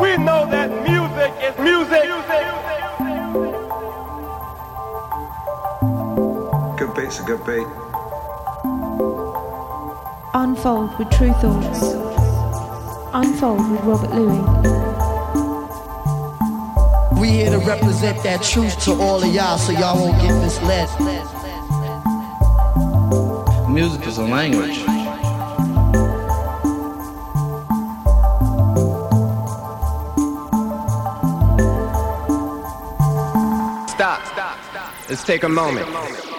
We know that music is music. Good beat's a good beat. Unfold with Tru Thoughts. Unfold with Robert Luis. We here to represent that truth to all of y'all so y'all won't get misled. Music is a language. Let's take a moment.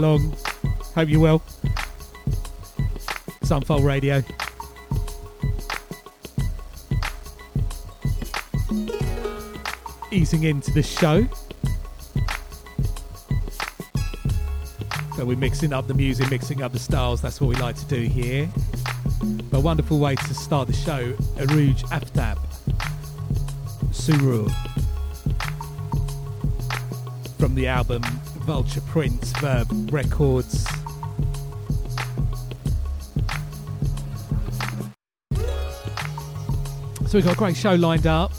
Along. Hope you're well. Sunfold Radio. Easing into the show. So we're mixing up the music, mixing up the styles. That's what we like to do here. But a wonderful way to start the show. Arooj Aftab. Suroor. From the album Vulture Prince Verve Records. So we've got a great show lined up.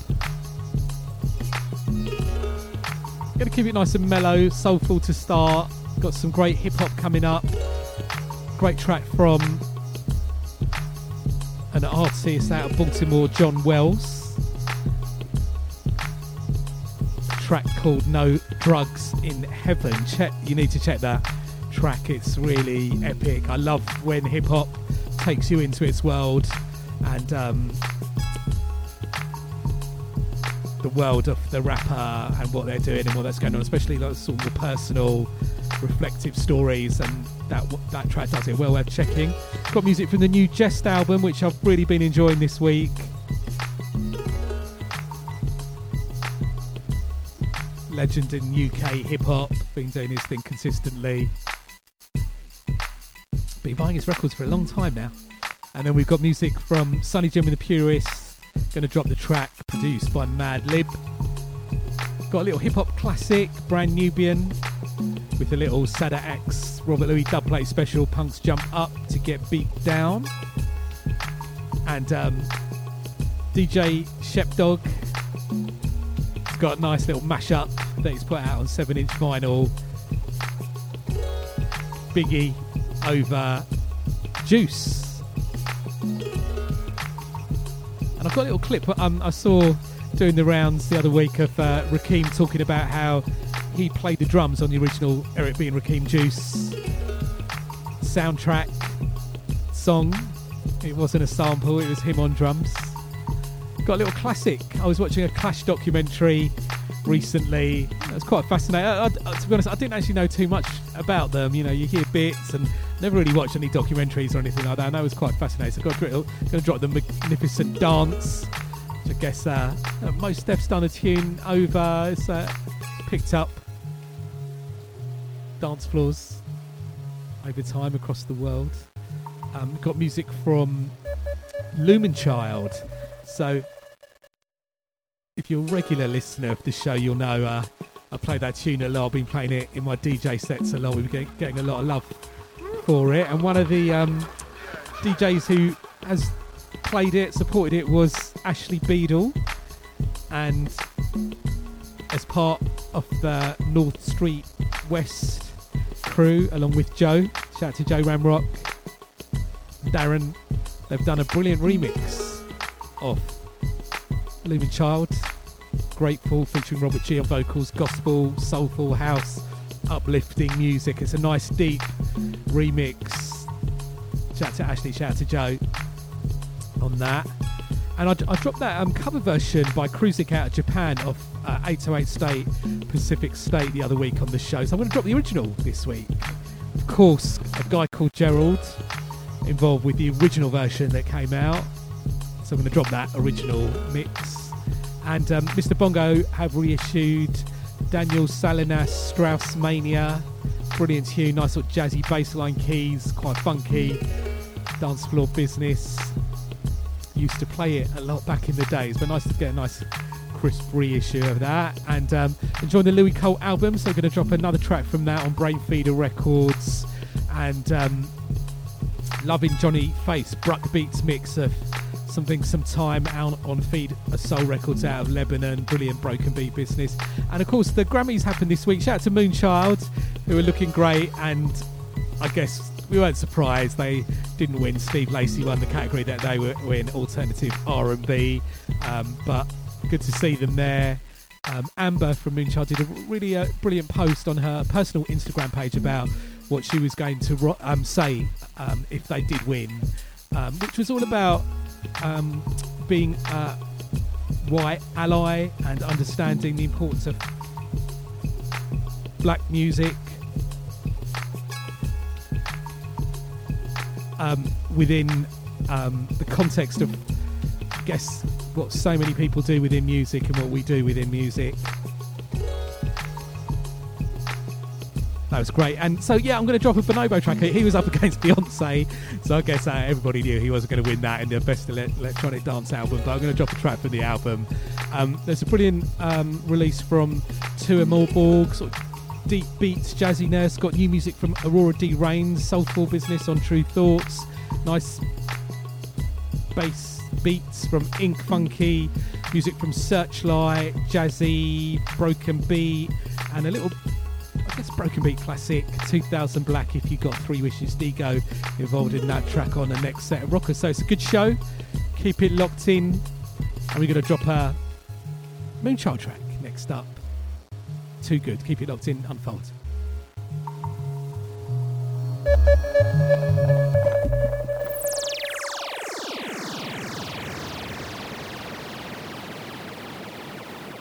Gonna keep it nice and mellow, soulful to start. Got some great hip hop coming up. Great track from an artist out of Baltimore, John Wells. Track called No Drugs in Heaven. Check, you need to check that track. It's really epic. I love when hip hop takes you into its world and um, the world of the rapper and what they're doing and what that's going on, especially those sort of personal, reflective stories. And that that track does it. Well worth checking. Got music from the new Jehst album, which I've really been enjoying this week. Legend in UK hip hop, been doing his thing consistently. Been buying his records for a long time now. And then we've got music from Sunny Jim and the Purists, Gonna drop the track produced by Madlib. Got a little hip hop classic, Brand Nubian, with a little Sadat X Robert Luis dubplate special, Punks Jump Up to Get Beat Down. And um, DJ Shepdog got a nice little mashup that he's put out on 7 inch vinyl. Biggie over Juice. And I've got a little clip um, I saw doing the rounds the other week of uh, Rakim talking about how he played the drums on the original Eric B. and Rakim Juice soundtrack song. It wasn't a sample, it was him on drums. Got a little classic. I was watching a Clash documentary recently. It was quite fascinating. I, I, to be honest, I didn't actually know too much about them. You know, you hear bits and never really watched any documentaries or anything like that. And that was quite fascinating. So I've got going to drop the Magnificent Dance, which I guess uh, uh, most steps done a tune over. It's uh, picked up dance floors over time across the world. Um, got music from Lumen Child. So if you're a regular listener of the show, you'll know uh, I play that tune a lot. I've been playing it in my DJ sets a lot. We've been getting a lot of love for it. And one of the um, DJs who has played it, supported it, was Ashley Beedle. And as part of the North Street West crew, along with Joe, shout out to Joe Ramrock, Darren, they've done a brilliant remix of Lumen Child, Grateful, featuring Robert G on vocals, gospel, soulful, house, uplifting music. It's a nice, deep remix. Shout out to Ashley, shout out to Joe on that. And I, I dropped that um, cover version by Cruising out of Japan of uh, 808 State, Pacific State the other week on the show. So I'm going to drop the original this week. Of course, a guy called Gerald involved with the original version that came out. So I'm going to drop that original mix. And um, Mr. Bongo have reissued Daniel Salinas Strauss Mania. Brilliant tune, nice sort of jazzy bassline keys, quite funky. Dance floor business. Used to play it a lot back in the days, but nice to get a nice crisp reissue of that. And um, enjoying the Louis Cole album, so I'm going to drop another track from that on Brainfeeder Records. And um, loving Johnny Face, Bruck Beats mix of something some time out on feed a soul records out of lebanon brilliant broken beat business. And of course the grammys happened this week. Shout out to moonchild who are looking great and i guess we weren't surprised they didn't win. Steve lacy won the category that they were in alternative r&b um, but good to see them there. Um, amber from moonchild did a really uh, brilliant post on her personal instagram page about what she was going to um, say um, if they did win um, which was all about um, being a white ally and understanding the importance of black music um, within um, the context of, I guess, what so many people do within music and what we do within music. That was great. And so, yeah, I'm going to drop a Bonobo track. He was up against Beyonce, so I guess uh, everybody knew he wasn't going to win that in the best electronic dance album. But I'm going to drop a track from the album. Um, there's a brilliant um, release from Tua Morborg, sort of deep beats, jazziness. Got new music from Aurora Dee Raynes, Soulful Business on Tru Thoughts. Nice bass beats from Ink Funky, music from Searchlight, Jazzy, Broken Beat, and a little, I guess, Broken Beat classic, 2000 Black If You Got Three Wishes, Dego, involved in that track on the next set of rockers. So it's a good show. Keep it locked in. And we're going to drop a Moonchild track next up. Too good. Keep it locked in. Unfold.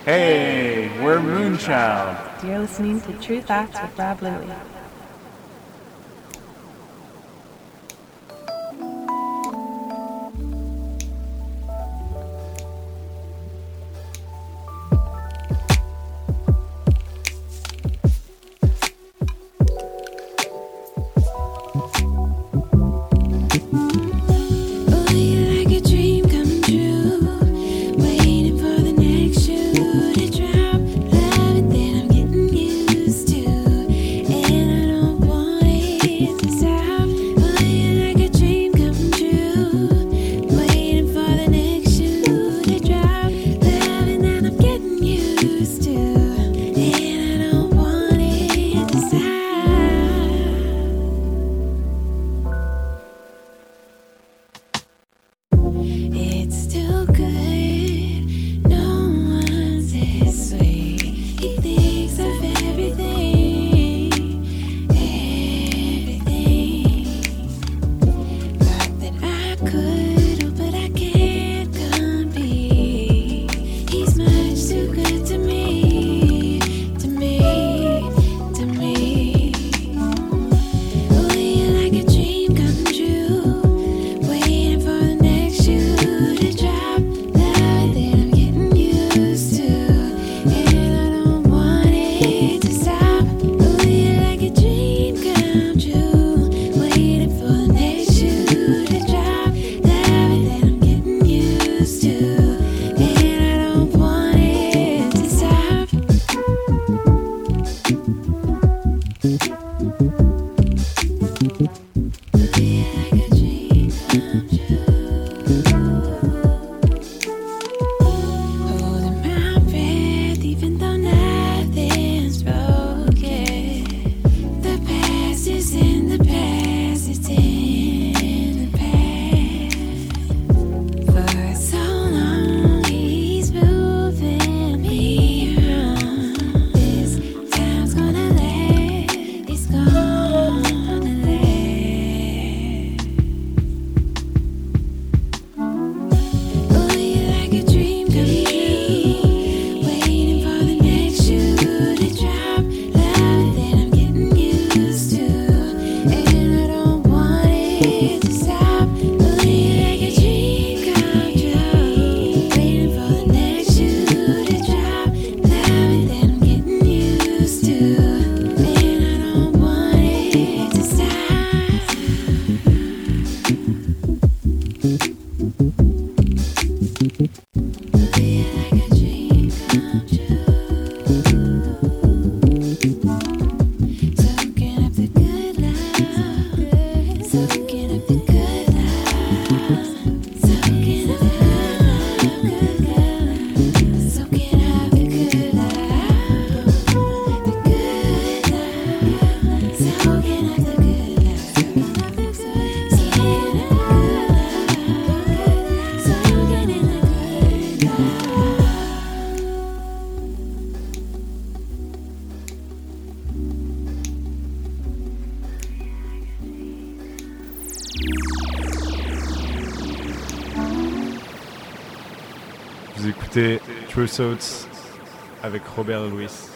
Hey, we're Moonchild. You're listening to True Facts with Rob Louie. Écouter Tru Thoughts avec Robert Luis.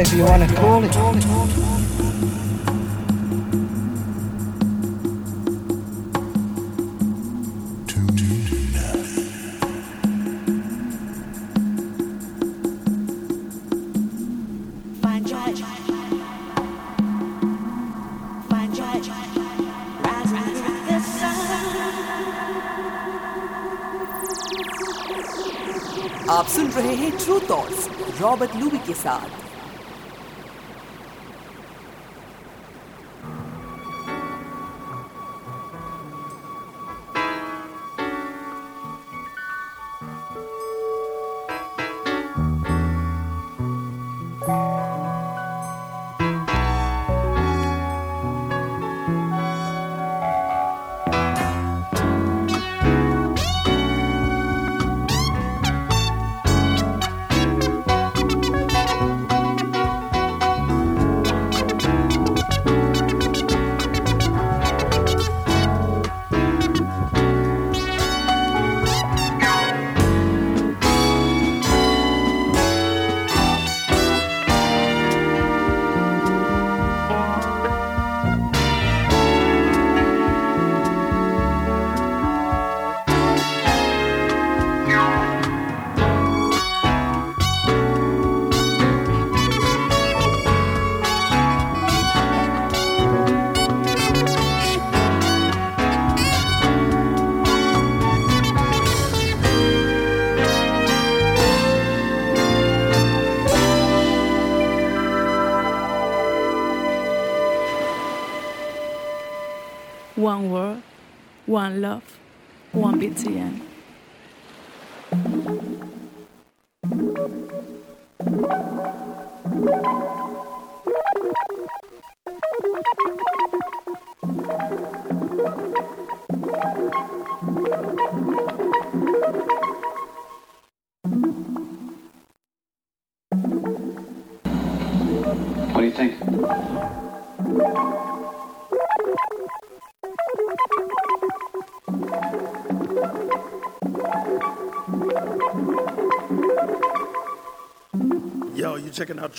whatever you want to call it. Find joy. Find joy. Rising through the sun. आप सुन रहे हैं true thoughts Robert Luby के साथ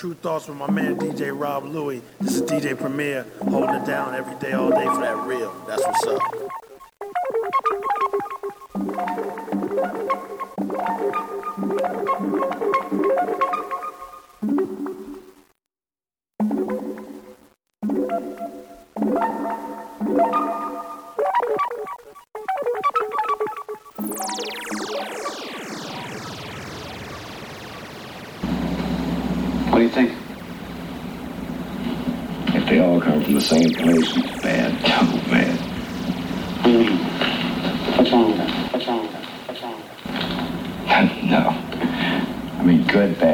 Tru Thoughts with my man DJ Rob Louie. This is DJ Premier holding it down every day, all day for that real. no. I mean, good, bad,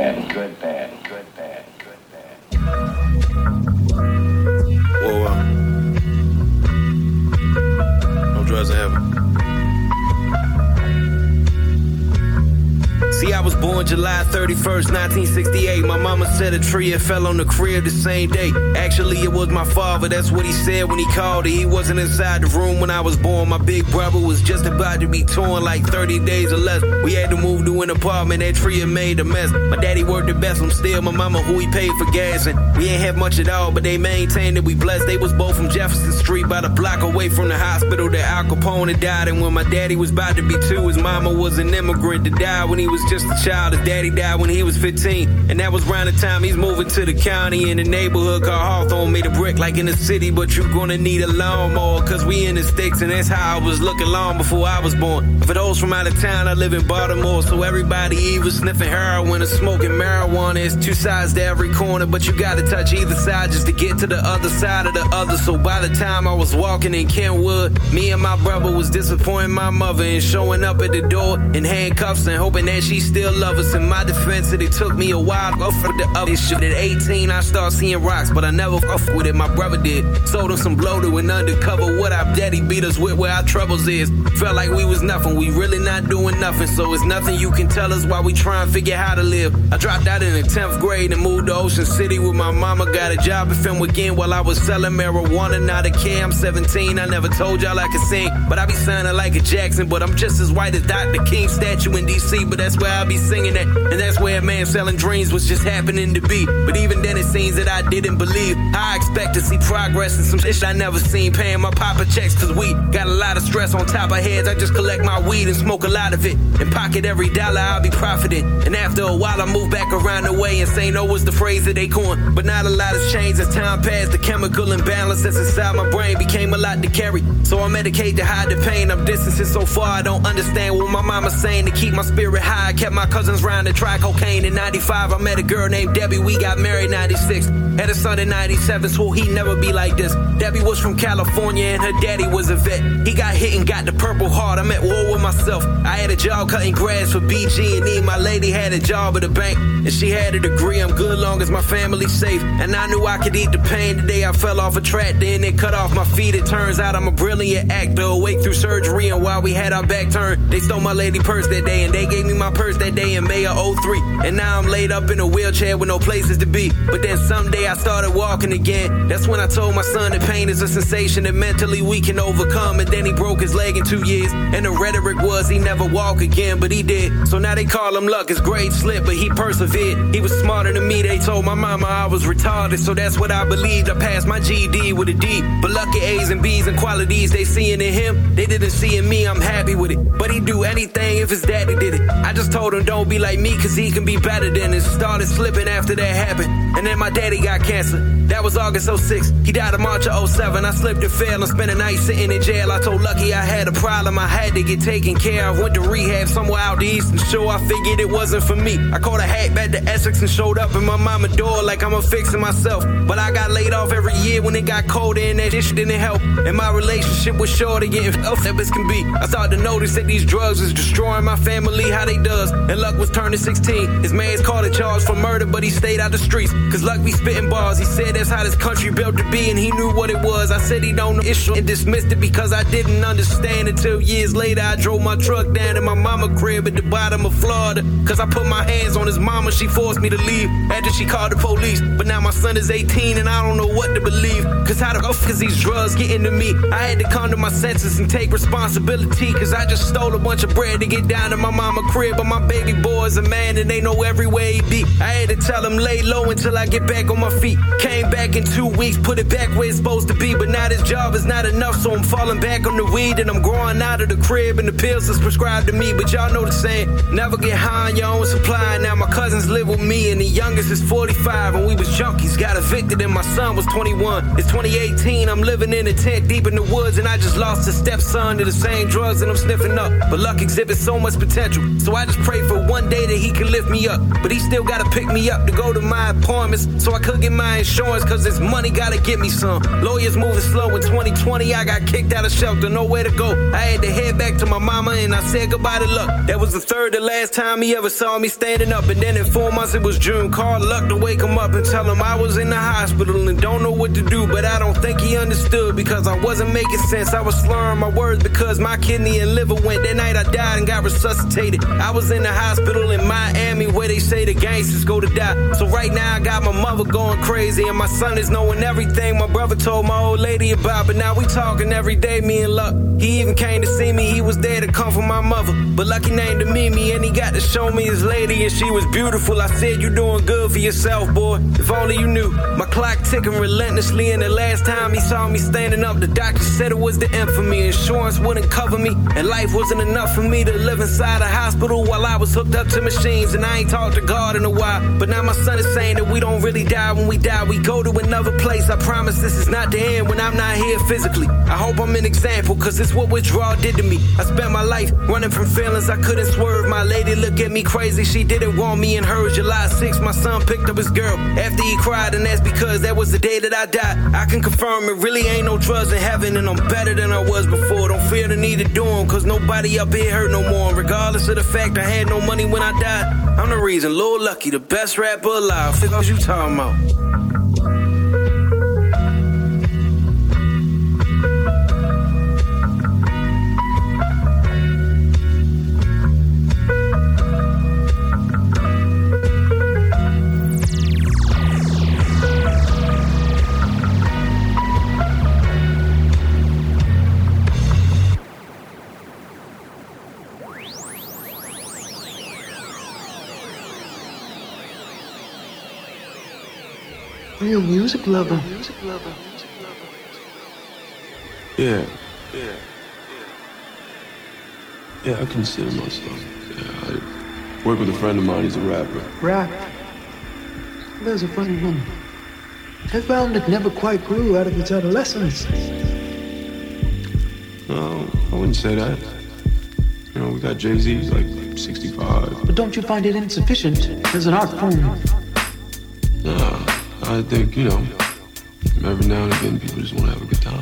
31st, 1968. My mama said a tree had fell on the crib the same day. Actually, it was my father, that's what he said when he called it. He wasn't inside the room when I was born. My big brother was just about to be torn like 30 days or less. We had to move to an apartment, that tree had made a mess. My daddy worked the Best, I'm still my mama who he paid for gas. And we ain't have much at all, but they maintained that we blessed. They was both from Jefferson Street, about a block away from the hospital that Al Capone had died. And when my daddy was about to be two, his mama was an immigrant that died when he was just a child. His daddy died when he was 15. And that was round the time he's moving to the county in the neighborhood called Hawthorne. Made a brick like in the city, but you're gonna need a lawnmower. Cause we in the sticks, and that's how I was looking long before I was born. For those from out of town, I live in Baltimore. So everybody either sniffing heroin or smoking marijuana. It's two sides to every corner, but you gotta touch either side just to get to the other side of the other. So by the time I was walking in Kenwood, me and my brother was disappointing my mother and showing up at the door in handcuffs and hoping that she still love us. In my defense, it took me a while to go for the other shit. At 18, I started seeing rocks, but I never fuck with it. My brother did. Sold him some bloated and undercover. What our daddy beat us with where our troubles is. Felt like we was nothing. We really not doing nothing. So it's nothing you can tell us while we try and figure how to live. I dropped out in the 10th grade and moved to Ocean City with my mama. Got a job at Film Again while I was selling marijuana. Not a kid, I'm 17. I never told y'all I could sing. But I be sounding like a Jackson. But I'm just as white as Dr. King statue in DC. But that's where I be singing at. And that's where a man selling dreams was just happening to be. But even then, it seems that I didn't believe. I expect to see progress and some shit I never seen. Paying my papa checks cause we got a lot of stress on top of heads. I just collect my weed and smoke a lot of it. And pocket every dollar I'll be profiting. And after a while, I move back around the way and say no was the phrase that they coined. But not a lot has changed as time passed. The chemical imbalance that's inside my brain became a lot to carry. So I medicate to hide the pain. I'm distancing so far, I don't understand what my mama's saying to keep my spirit high. I kept my cousins round to try cocaine in 95. I met a girl named Debbie. We got married 96. Had a son in 97, swore he'd never be like this. Debbie was from California and her daddy was a vet. He got hit and got the purple heart. I'm at war with myself. I had a job cutting grass for BG&E. My lady had a job at a bank and she had a degree. I'm good long as my family's safe. And I knew I could eat the pain the day I fell off a track. Then they cut off my feet. It turns out I'm a brilliant actor. Awake through surgery and while we had our back turned, they stole my lady purse that day and they gave me my purse that day in May of 03. And now I'm laid up in a wheelchair with no places to be. But then someday I started walking again. That's when I told my son that pain is a sensation that mentally we can overcome. And then he broke his leg in two years. And the rhetoric was he never walk again, but he did. So now they call him luck. His grade slipped, but he persevered. He was smarter than me. They told my mama I was retarded, so that's what I believed. I passed my GD with a D. But lucky A's and B's and qualities they seeing in him, they didn't see in me. I'm happy with it. But he'd do anything if his daddy did it. I just told him don't be like me, cause he can be better than it. Started slipping after that happened. And then my daddy got cancer. That was August 06. He died in March of 07. I slipped and fell and spent a night sitting in jail. I told Lucky I had a problem. I had to get taken care of. Went to rehab somewhere out the east and shore. I figured it wasn't for me. I caught a hack back to Essex and showed up in my mama door like I'm a fixing myself. But I got laid off every year when it got colder and that shit didn't help. And my relationship was shorter getting off as can be. I started to notice that these drugs was destroying my family, how they does. And Luck was turning 16. His man's caught a charge for murder, but he stayed out the streets. Cause Luck be spitting bars. He said that's how this country built to be, and he knew what it was. I said he don't know issue and dismissed it because I didn't understand until years later. I drove my truck down to my mama crib at the bottom of Florida. Cause I put my hands on his mama, she forced me to leave after she called the police. But now my son is 18 and I don't know what to believe. Cause how the fuck cause these drugs getting to me? I had to come to my senses and take responsibility. Cause I just stole a bunch of bread to get down to my mama crib. But my baby boy's a man and they know everywhere he be. I had to tell him lay low until I get back on my feet. Came back in two weeks, put it back where it's supposed to be. But now this job is not enough, so I'm falling back on the weed and I'm growing out of the crib and the pills is prescribed to me. But y'all know the saying, never get high on your own supply. Now my cousins live with me and the youngest is 45 and we was junkies. Got evicted and my son was 21. It's 2018, I'm living in a tent deep in the woods and I just lost a stepson to the same drugs and I'm sniffing up. But luck exhibits so much potential, so I just pray for one day that he can lift me up. But he still gotta pick me up to go to my appointments so I could get my insurance cause this money gotta get me some. Lawyers moving slow in 2020, I got kicked out of shelter, nowhere to go. I had to head back to my mama and I said goodbye to luck. That was the third to last time he ever saw me standing up. And then in four months it was June. Called luck to wake him up and tell him I was in the hospital and don't know what to do. But I don't think he understood because I wasn't making sense. I was slurring my words because my kidney and liver went. That night I died and got resuscitated. I was in the hospital in Miami where they say the gangsters go to die. So right now I got my mother going crazy and my son is knowing everything my brother told my old lady about. But now we talking every day, me and Luck. He even came to see me, he was there to comfort my mother. But Lucky named him Mimi and he got to show me his lady and she was beautiful. I said, You doing good for yourself, boy. If only you knew. My clock ticking relentlessly, and the last time he saw me standing up, the doctor said it was the me. Insurance wouldn't cover me, and life wasn't enough for me to live inside a hospital while I was hooked up to machines. And I ain't talked to God in a while. But now my son is saying that we don't really die when we die, we go to another place. I promise this is not the end when I'm not here physically. I hope I'm an example, cause it's what withdrawal did to me. I spent my life running from feelings I couldn't swerve. My lady looked at me crazy, she didn't want me in her. July 6th, my son picked up his girl after he cried, and that's because that was the day that I died. I can confirm it really ain't no drugs in heaven, and I'm better than I was before. Don't feel the need to do them, cause nobody up here hurt no more. And regardless of the fact I had no money when I died, I'm the reason. Lil Lucky, the best rapper alive. What you talking about? Real music lover. Yeah. Yeah. Yeah, I consider myself. Yeah, I work with a friend of mine, he's a rapper. Rap. There's a funny one. I found it never quite grew out of its adolescence. No, I wouldn't say that. You know, we got Jay Z's like 65. But don't you find it insufficient as an art form? Nah, I think, you know, every now and again people just want to have a good time.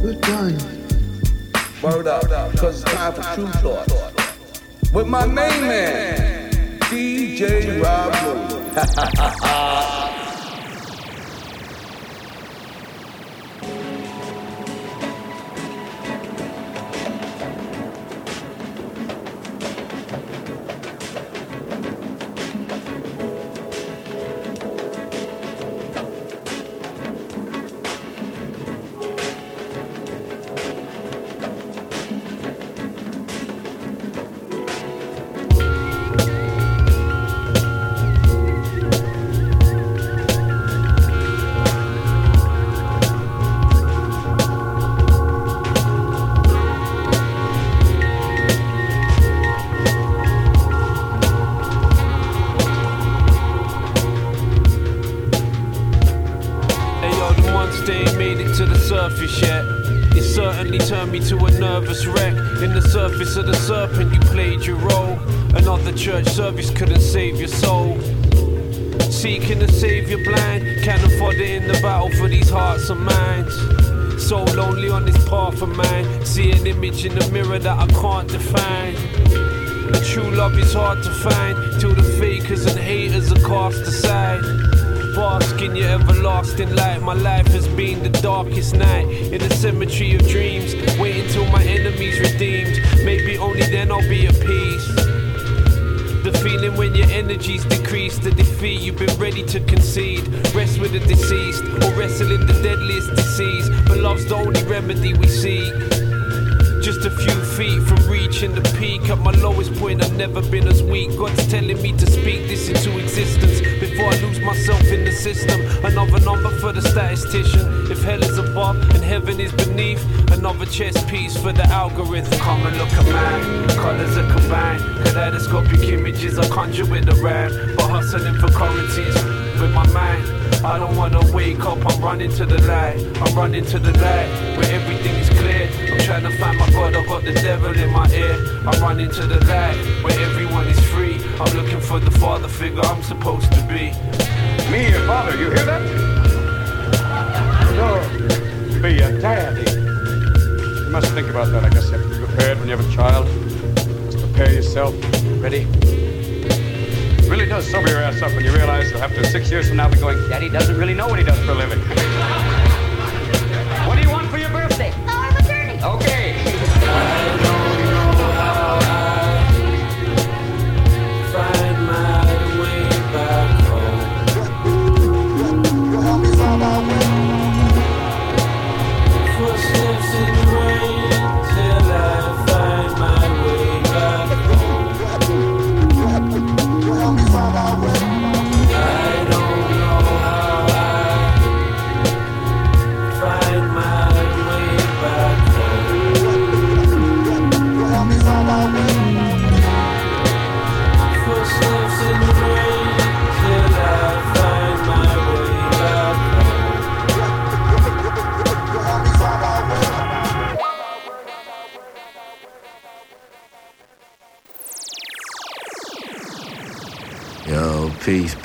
Good time. Word up, cause it's time for Tru Thoughts. With my main man, DJ Rob I can't. A true love is hard to find till the fakers and haters are cast aside. Bask in your everlasting light. My life has been the darkest night in the cemetery of dreams. Wait until my enemies redeemed. Maybe only then I'll be at peace. The feeling when your energy's decreased, the defeat you've been ready to concede. Rest with the deceased, or wrestle in the deadliest disease. But love's the only remedy we seek. Just a few feet from reaching the peak. At my lowest point, I've never been as weak. God's telling me to speak this into existence before I lose myself in the system. Another number for the statistician. If hell is above and heaven is beneath, another chess piece for the algorithm. Come and look at mine. Colors are combined. Kaleidoscopic images I conjure with the rhyme. But hustling for currencies with my mind. I don't wanna wake up, I'm running to the light. I'm running to the light where everything is clear. I'm trying to find my God, I got the devil in my ear. I'm running to the light where everyone is free. I'm looking for the father figure I'm supposed to be. Me, your father, you hear that? No, be a daddy. You must think about that. I guess have to be prepared when you have a child. Just prepare yourself. Ready? Really does sober your ass up when you realize you'll have to, six years from now, be going, Daddy doesn't really know what he does for a living.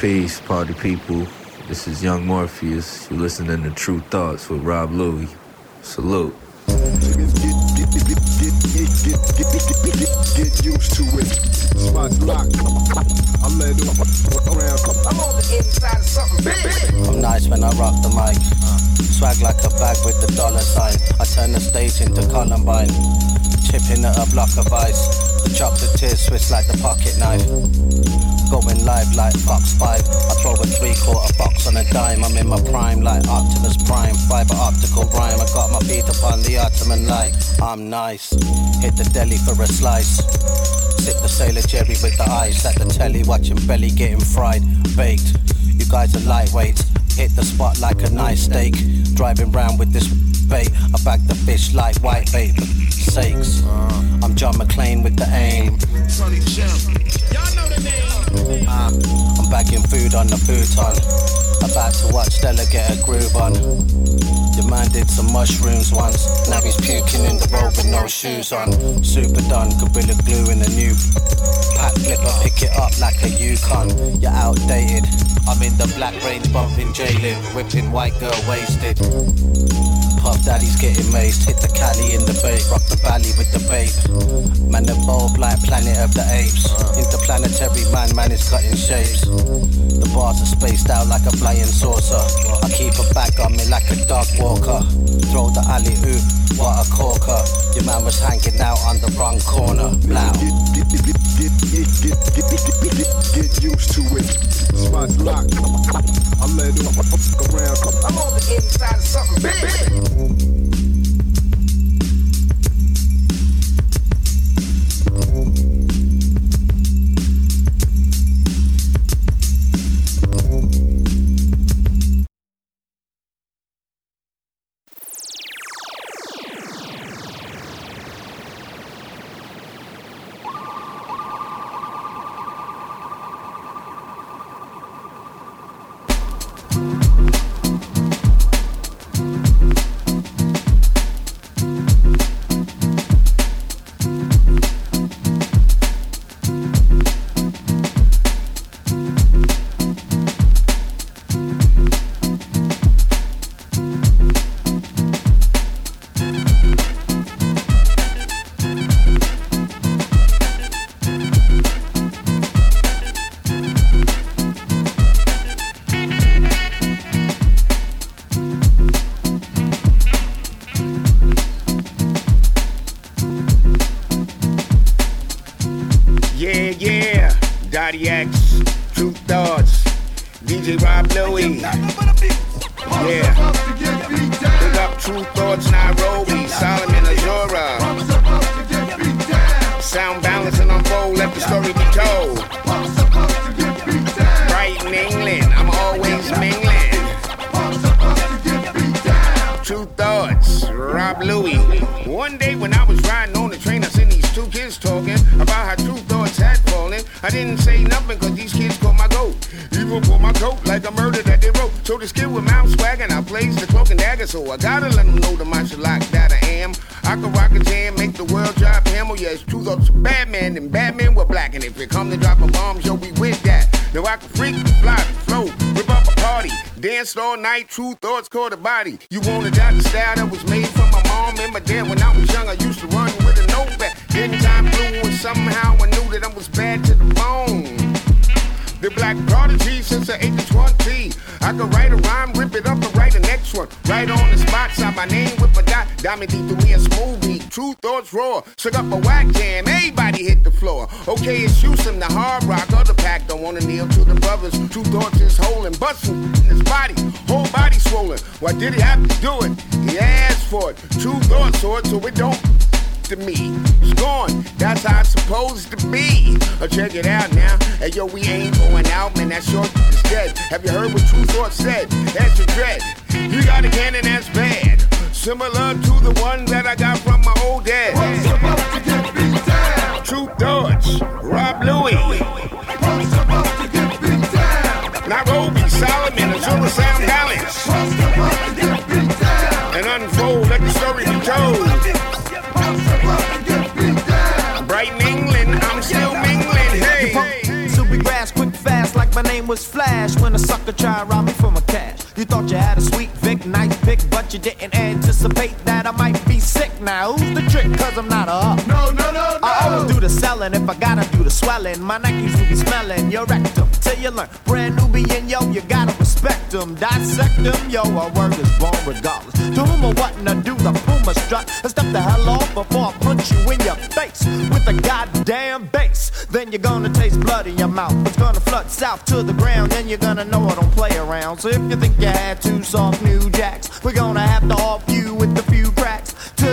Peace, peace, party people. This is Young Morpheus. You're listening to Tru Thoughts with Rob Luis. Salute. Get used to it. Spots locked. I let them around. I'm on the inside of something big. I'm nice when I rock the mic. Swag like a bag with the dollar sign. I turn the stage into Columbine. Chipping at a block of ice. The chocolate tears switch like the pocket knife. Going live like Fox 5. I throw a three quarter box on a dime. I'm in my prime like Optimus Prime. Fiber optical rhyme. I got my feet upon the Ottoman light. I'm nice. Hit the deli for a slice. Sip the Sailor Jerry with the ice. At the telly watching belly getting fried. Baked. You guys are lightweights. Hit the spot like a nice steak. Driving round with this bait. I bag the fish like white bait. For sakes. I'm John McClane with the aim. Ah, I'm bagging food on the futon. About to watch Stella get a groove on. Your man did some mushrooms once. Now he's puking in the road with no shoes on. Super done, gorilla glue in a new pack flipper. Pick it up like a Yukon. You're outdated. I'm in the black range bumping Jalen, whipping white girl wasted. Puff daddy's getting maced. Hit the Cali in the bay, rock the valley with the babe. Man evolved like planet of the apes. Interplanetary man, man is cutting shapes. The bars are spaced out like a flying saucer. I keep a bag on me like a dog walker. Throw the alley oop, what a corker. Your man was hanging out on the wrong corner. Now Get, get, get, get used to it. Spots locked. I let him around. I'm on the inside of something big. Thank you. All night, Tru Thoughts caught a body. You wanna die the style that was made from my mom and my dad when I was young. I used to run with a notepad. Then time flew and somehow I knew that I was bad to the bone. The black prodigy since the age of 20. I could write a rhyme, rip it up, and write the next one. Right on the spot, sign my name with. Diamond to me a smooth beat. Tru Thoughts raw. Shook up a whack jam, everybody hit the floor. Okay, it's Houston, the hard rock. Other pack don't wanna kneel to the brothers. Tru Thoughts is holding, busting in his body, whole body swollen. Why did he have to do it? He asked for it. Tru Thoughts saw so it don't to me. It's gone. That's how it's supposed to be. Oh, check it out now. Hey, yo, we ain't going out, man. That short is dead. Have you heard what True Thought said? That's your dread. You got a cannon that's bad. Similar to the one that I got from my old dad. Tru Thoughts, Rob Luis. Nairobi, Solomon, Azura Sound Balance. And unfold, let the story be told. Brighton, England, I'm still mingling. Hey, So we grass quick, fast like my name was Flash when a sucker tried rob me for my cash. You thought you had a sweet Vic, nice pick, but you didn't anticipate that I might be sick. Now who's the trick? Cause I'm not a up. I do the selling if I gotta do the swelling. My Nikes will be smelling your rectum till you learn. Brand Nubian, yo, you gotta respect them, dissect them, yo. A word is born regardless. To whom or what, and I do the Puma strut. And step the hell off before I punch you in your face with a goddamn bass. Then you're gonna taste blood in your mouth. It's gonna flood south to the ground. Then you're gonna know I don't play around. So if you think you had two soft new jacks, we're gonna have to off you with the few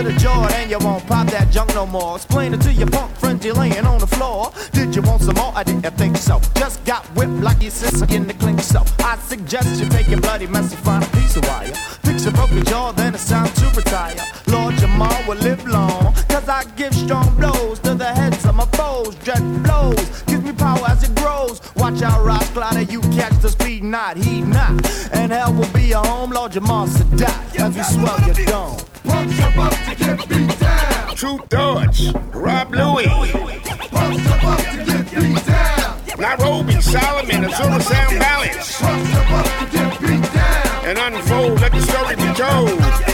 to the jaw. Then you won't pop that junk no more. Explain it to your punk friends you're laying on the floor. Did you want some more? I didn't think so. Just got whipped like your sister in the clink. So I suggest you take your bloody mess and find a piece of wire. Fix a broken jaw, then it's time to retire. Lord Jamal will live long. Cause I give strong blows to the heads of my foes. Dread blows, power as it grows. Watch out, Ross Clotter, you catch the speed, not heed not. And hell will be your home, Lord Jamal should die. As we swell your dome. Punks about to get beat down. Tru Thoughts, Rob Luis. Punks about to get beat down. Nairobi, Solomon, Azura Sound Balance. Punks about to get beat down. And unfold, let the story be told.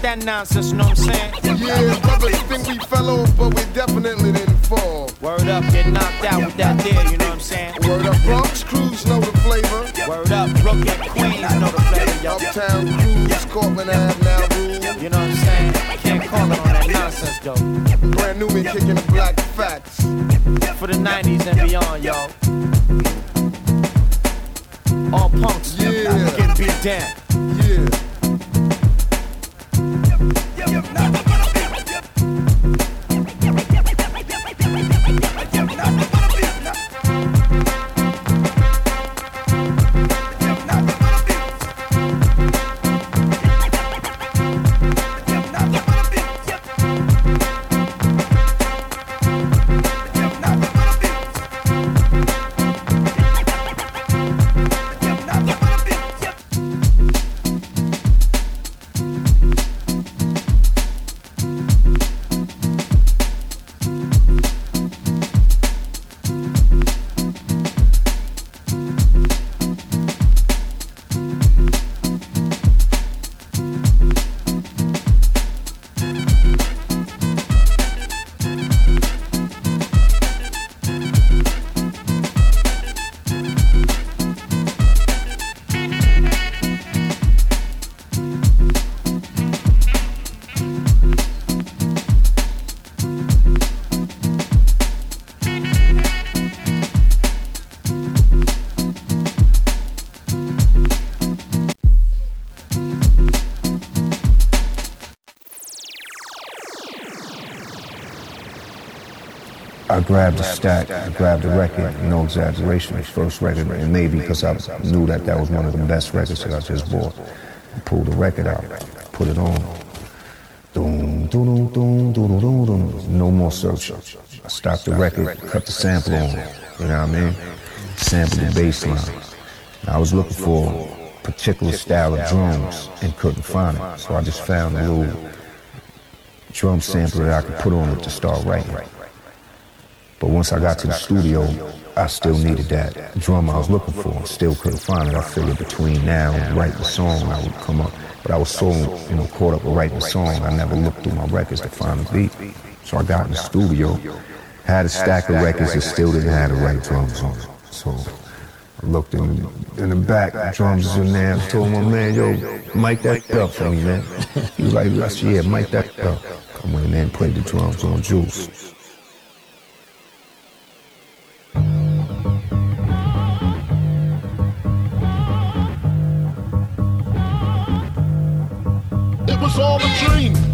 With that nonsense, you know what I'm saying? Yeah, brothers think we fell off, but we definitely didn't fall. Word up, get knocked out with that there, you know what I'm saying? Word up, Bronx crews know the flavor. Word up, Brooklyn Queens know the flavor, yo. Uptown crews, Cortland Ave now rule. You know what I'm saying? Can't call it on that nonsense, though. Brand new me kicking the black facts. For the 90s and beyond, yo. All All punks, Yeah. get beat down. Yeah. I grabbed the stack, I grabbed the record, no exaggeration, first record, and maybe because I knew that that was one of the best records that I just bought. I pulled the record out, put it on. No more searching. I stopped the record, cut the sample on. You know what I mean? Sampled the bass line. I was looking for a particular style of drums and couldn't find it. So I just found a little drum sample that I could put on it to start writing. But once I got to the studio, I still needed that drum I was looking for. Still couldn't find it. I figured between now and writing the song, I would come up. But I was so, you know, caught up with writing the song, I never looked through my records to find the beat. So I got in the studio, had a stack of records that still didn't have the right drums on it. So I looked in, in the back, drums is in there. I told my man, yo, mic that up for me, man. He was like, "Yes, yeah, mic that up. Went in there and played the drums on Juice. Was all a dream.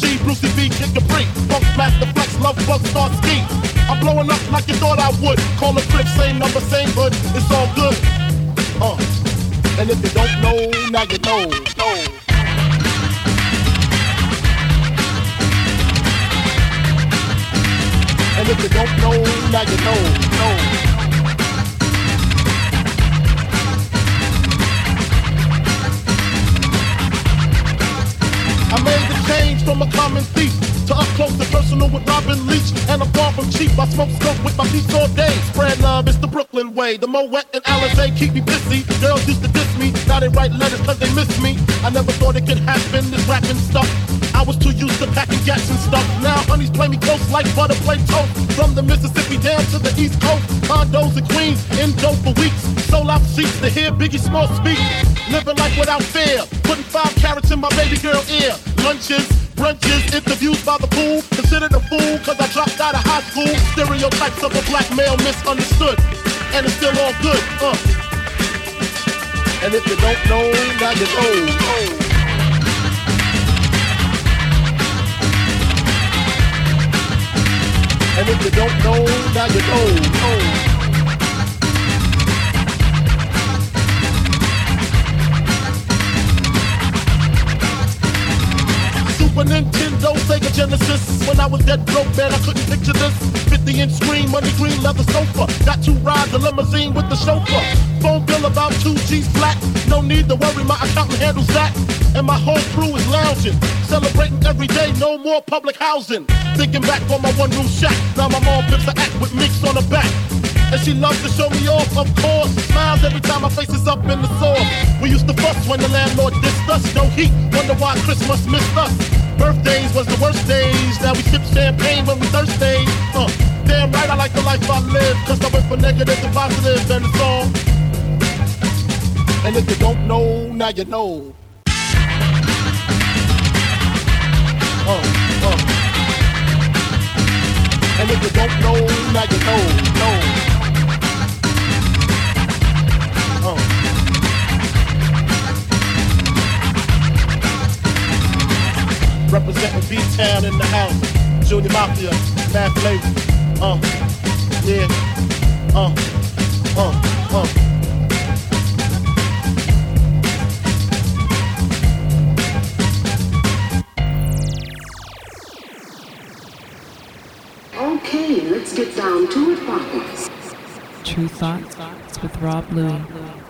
G, Brucey B, Kid Capri. Funk Master Flex, Love Bug, Starski. I'm blowing up like you thought I would. Call a crib, same number, same hood. It's all good. Uh. And if you don't know, now you know. know. And if you don't know, now you know. know. I made the change from a common thief to up close and personal with Robin Leach. And I'm far from cheap. I smoke skunk with my peeps all day. Spread love, it's the Brooklyn way. The Moet and Alizé keep me busy. Girls used to diss me. Now they write letters cause they miss me. I never thought it could happen, this rapping stuff. I was too used to packing gats and stuff. Now honeys play me close like butter play toast. From the Mississippi down to the East Coast. Condos in Queens, in dope for weeks. Sold out seats to hear Biggie Small speak. Living life without fear. Putting five carrots in my baby girl ear. Lunches, brunches, interviews by the pool. Considered a fool cause I dropped out of high school. Stereotypes of a black male misunderstood. And it's still all good. Uh. And if you don't know, now you know. And if you don't know, now you know. Super I was dead broke, man, I couldn't picture this. 50 inch screen, money green leather sofa. Got two rides, a limousine with the chauffeur. Phone bill about two G's flat. No need to worry, my accountant handles that. And my whole crew is lounging, celebrating every day, no more public housing. Thinking back on my one room shack. Now my mom pips a act with mix on the back. And she loves to show me off, of course. Smiles every time my face is up in the sauce. We used to fuss when the landlord dissed us. No heat, wonder why Christmas missed us. Birthdays was the worst days. Now we sip champagne when we thirsty. Uh, damn right, I like the life I live. Cause I went from negative to positive, and it's all. And if you don't know, now you know. Uh, uh. And if you don't know, now you know, know. Representing B-Town in the house. Junior Mafia, Mad Flavor. Uh, yeah. Uh, uh, uh. Okay, let's get down to it, Poppins. Tru Thoughts with Rob Luis.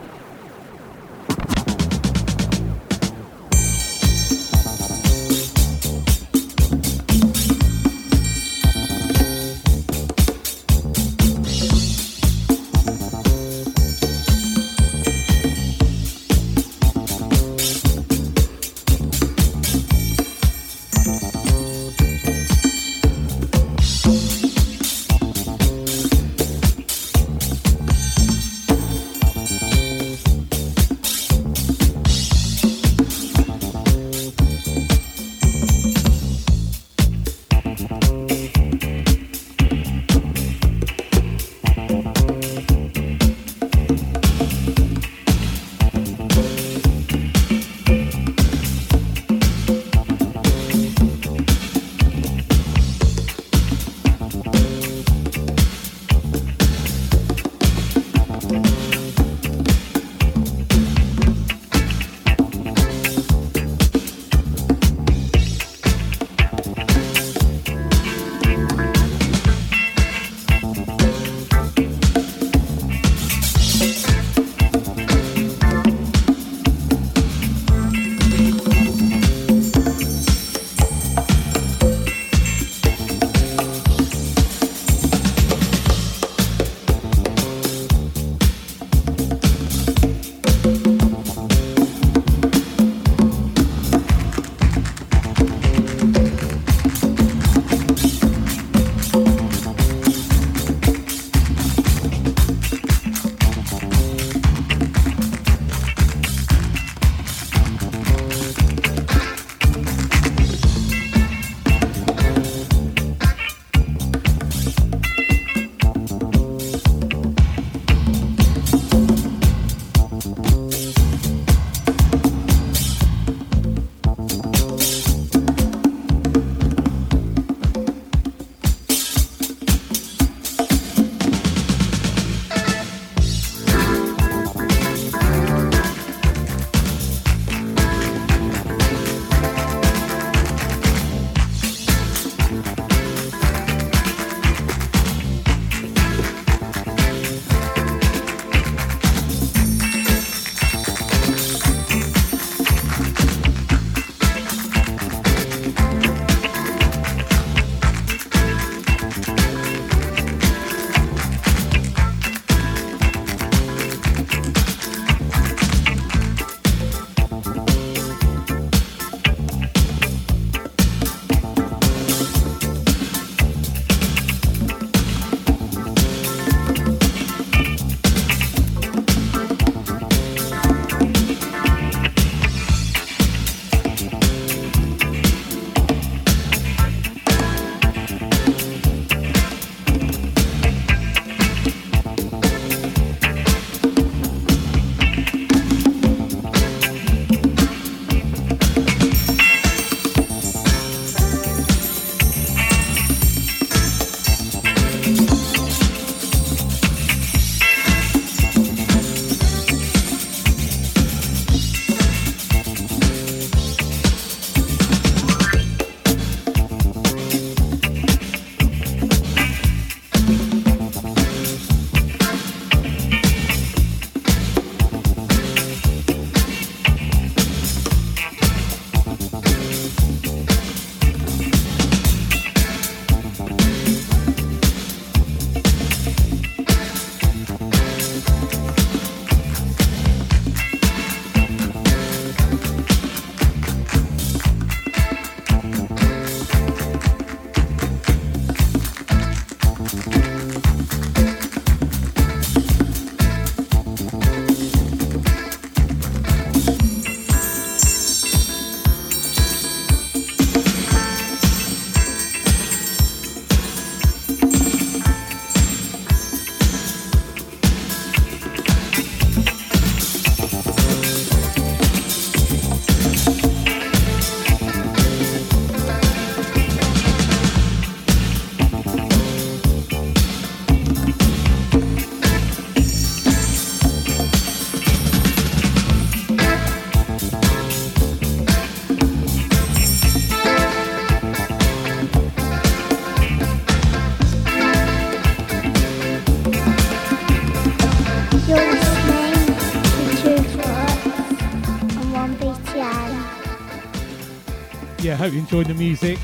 Hope you enjoyed the music.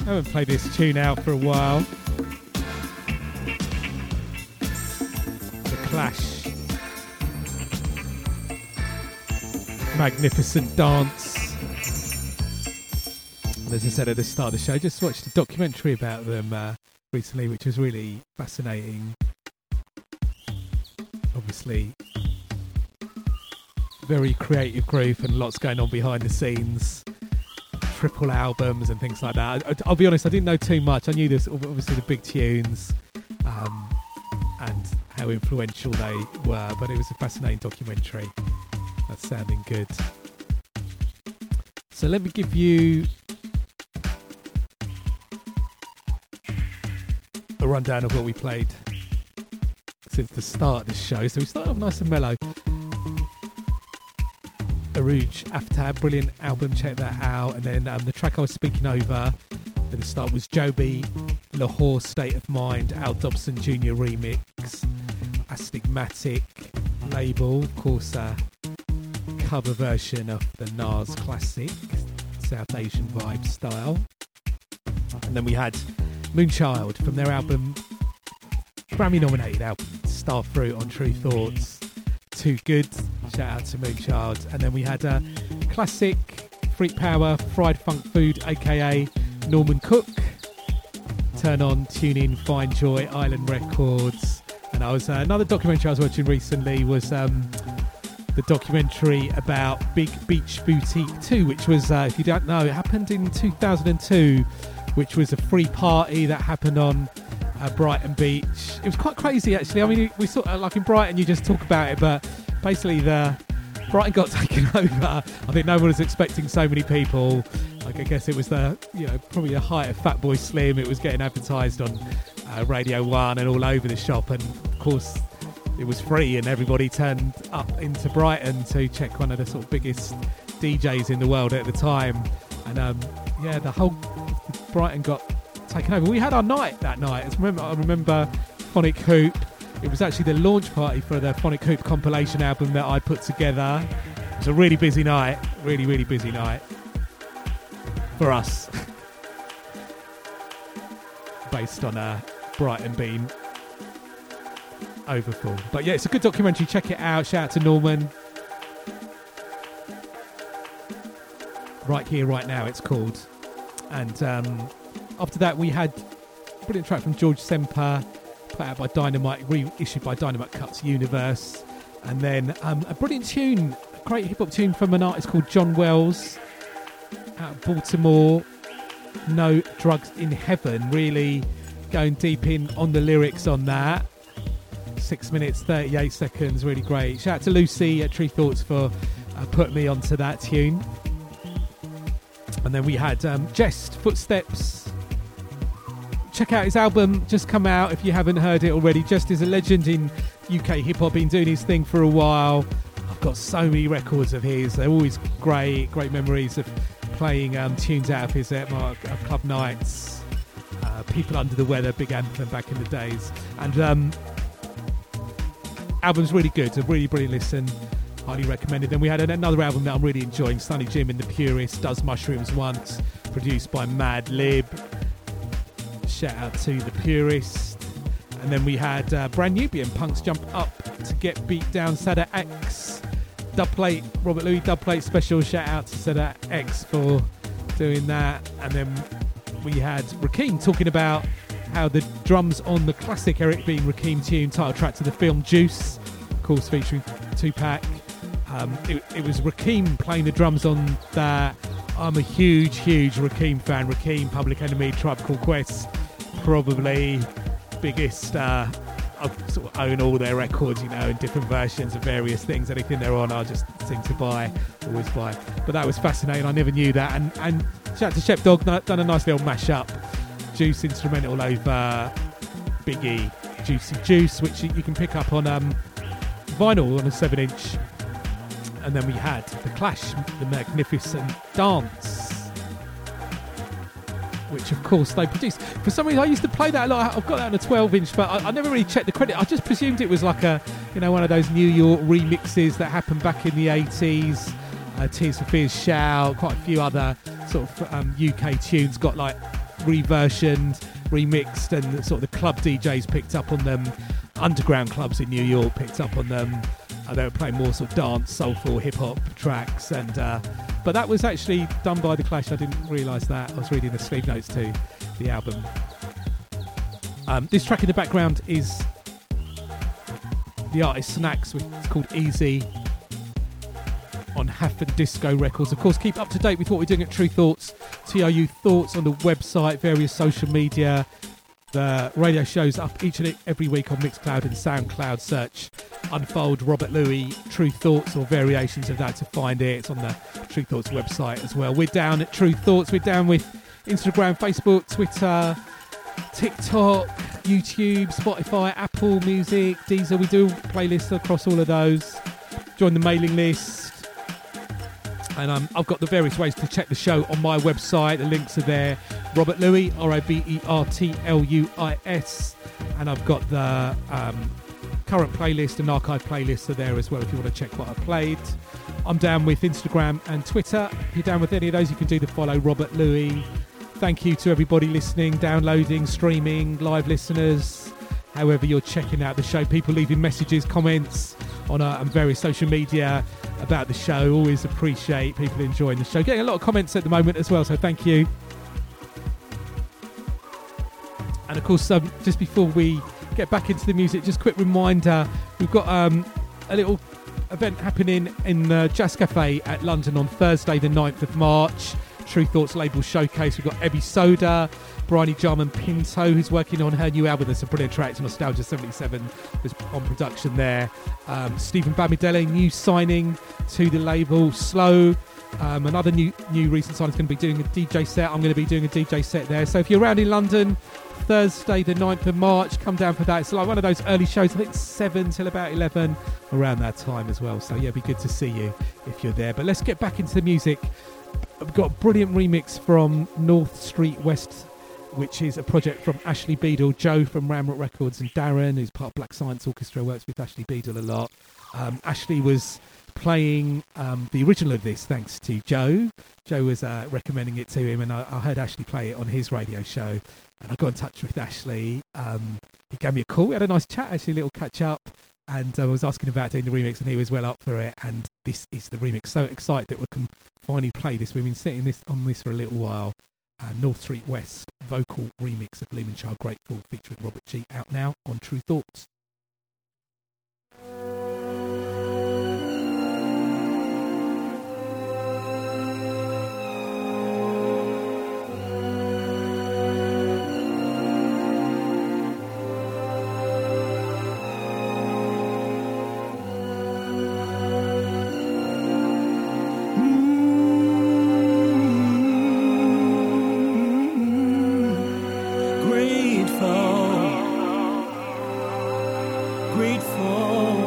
I haven't played this tune out for a while. The Clash. Magnificent dance. And as I said at the start of the show, I just watched a documentary about them uh, recently, which was really fascinating. Obviously, very creative group and lots going on behind the scenes. Triple albums and things like that. I, will be honest, I didn't know too much. I knew this, obviously, the big tunes um, and how influential they were, but it was a fascinating documentary. That's sounding good. So let me give you a rundown of what we played since the start of the show. So we started off nice and mellow. Arooj Aftab, brilliant album, check that out. And then um, the track I was speaking over at the start was Jaubi Lahore State of Mind, Al Dobson Jr. remix, Astigmatic label, of course, a cover version of the Nas classic, South Asian vibe style. And then we had Moonchild from their album, Grammy nominated album, Starfruit on Tru Thoughts. Too good. Shout out to Moonchild. And then we had a classic Freak Power Fried Funk Food, aka Norman Cook. Turn on, tune in, find joy, Island Records. And I was uh, another documentary I was watching recently was um, the documentary about Big Beach Boutique 2, which was, uh, if you don't know, it happened in 2002 which was a free party that happened on uh, Brighton Beach. It was quite crazy, actually. I mean, we sort of like in Brighton, you just talk about it, but basically the Brighton got taken over. I think no one was expecting so many people. Like I guess it was the you know probably the height of Fatboy Slim. It was getting advertised on uh, Radio One and all over the shop, and of course it was free, and everybody turned up into Brighton to check one of the sort of biggest DJs in the world at the time. And um, yeah, the whole Brighton got taken over. We had our night that night. I remember, I remember Phonic Hoop. It was actually the launch party for the Phonic Hoop compilation album that I put together. It was a really busy night, really, really busy night for us. Based on a Brighton Beam overfull. But yeah, it's a good documentary. Check it out. Shout out to Norman. Right here, right now, it's called. And um, after that, we had a brilliant track from George Semper, put out by Dynamite, reissued by Dynamite Cuts Universe. And then um, a brilliant tune, a great hip hop tune from an artist called John Wells out of Baltimore. No Drugs in Heaven, really going deep in on the lyrics on that. Six minutes, 38 seconds, really great. Shout out to Lucy at Tru Thoughts for uh, putting me onto that tune. And then we had um, Jehst Footsteps. Check out his album, just come out if you haven't heard it already. Jehst is a legend in UK hip hop, been doing his thing for a while. I've got so many records of his. They're always great, great memories of playing um, tunes out of his at my uh, club nights. Uh, People Under the Weather, big anthem back in the days. And um, album's really good, a really brilliant listen highly recommended. Then we had another album that I'm really enjoying, Sonnyjim and the Purist, Does Mushrooms Once, produced by Madlib. Shout out to the Purist. And then we had uh, Brand Nubian, Punks Jump Up to Get Beat Down, Sadat X. Dubplate, Robert Luis Dubplate special. Shout out to Sadat X for doing that. And then we had Rakim talking about how the drums on the classic Eric B. Rakim tune, title track to the film Juice, of course featuring Tupac, um, it, it, was Rakim playing the drums on that. I'm a huge, huge Rakim fan. Rakim, Public Enemy, Tribe Called Quest, probably biggest. Uh, I sort of own all their records, you know, in different versions of various things. Anything they're on, I just seem to buy, always buy. But that was fascinating. I never knew that. And and shout out to Shep Dog, done a nice little mash-up. Juice instrumental over Biggie, Juicy Juice, which you, can pick up on um, vinyl on a seven-inch and then we had The Clash, The Magnificent Dance. Which of course they produced. For some reason, I used to play that a lot. I've got that on a 12 inch, but I, I never really checked the credit. I just presumed it was like a, you know, one of those New York remixes that happened back in the 80s. Uh, Tears for Fears, Shout, quite a few other sort of um, UK tunes got like reversioned, remixed, and sort of the club DJs picked up on them. Underground clubs in New York picked up on them. Uh, they were playing more sort of dance, soulful, hip hop tracks, and uh, but that was actually done by the Clash. I didn't realise that. I was reading the sleeve notes to the album. Um, this track in the background is the artist Snacks. It's called Easy on Hafford Disco Records. Of course, keep up to date with what we're doing at Tru Thoughts, TRU Thoughts on the website, various social media. The radio shows up each and every week on Mixcloud and Soundcloud. Search Unfold Robert Luis Tru Thoughts or variations of that to find it. It's on the Tru Thoughts website as well. We're down at Tru Thoughts. We're down with Instagram, Facebook, Twitter, TikTok, YouTube, Spotify, Apple Music, Deezer. We do playlists across all of those. Join the mailing list. And um, I've got the various ways to check the show on my website. The links are there. Robert Luis, R O B E R T L U I S. And I've got the um, current playlist and archive playlists are there as well if you want to check what I played. I'm down with Instagram and Twitter. If you're down with any of those, you can do the follow Robert Luis. Thank you to everybody listening, downloading, streaming, live listeners, however you're checking out the show. People leaving messages, comments on, uh, on various social media about the show. Always appreciate people enjoying the show. Getting a lot of comments at the moment as well, so thank you. And of course, um, just before we get back into the music, just quick reminder we've got um, a little event happening in the Jazz Cafe at London on Thursday, the 9th of March. Tru Thoughts label showcase. We've got Ebby Soda, Bryony Jarman Pinto, who's working on her new album. There's some brilliant tracks. Nostalgia 77 was on production there. Um, Stephen Bamidele, new signing to the label. Slow, um, another new new recent signing is going to be doing a DJ set. I'm going to be doing a DJ set there. So if you're around in London, Thursday the 9th of March, come down for that. It's like one of those early shows. I think 7 till about 11 around that time as well. So yeah, it'd be good to see you if you're there. But let's get back into the music. I've got a brilliant remix from North Street West, which is a project from Ashley Beedle, Joe from Ramrock Records, and Darren, who's part of Black Science Orchestra, works with Ashley Beedle a lot. Um, Ashley was playing um, the original of this thanks to Joe. Joe was uh, recommending it to him, and I, I, heard Ashley play it on his radio show. And I got in touch with Ashley. Um, he gave me a call. We had a nice chat, actually, a little catch up. And I was asking about doing the remix, and he was well up for it. And this is the remix. So excited that we can finally play this. We've been sitting this on this for a little while. Uh, North Street West vocal remix of Bleeding Child Grateful featuring Robert G out now on Tru Thoughts. grateful.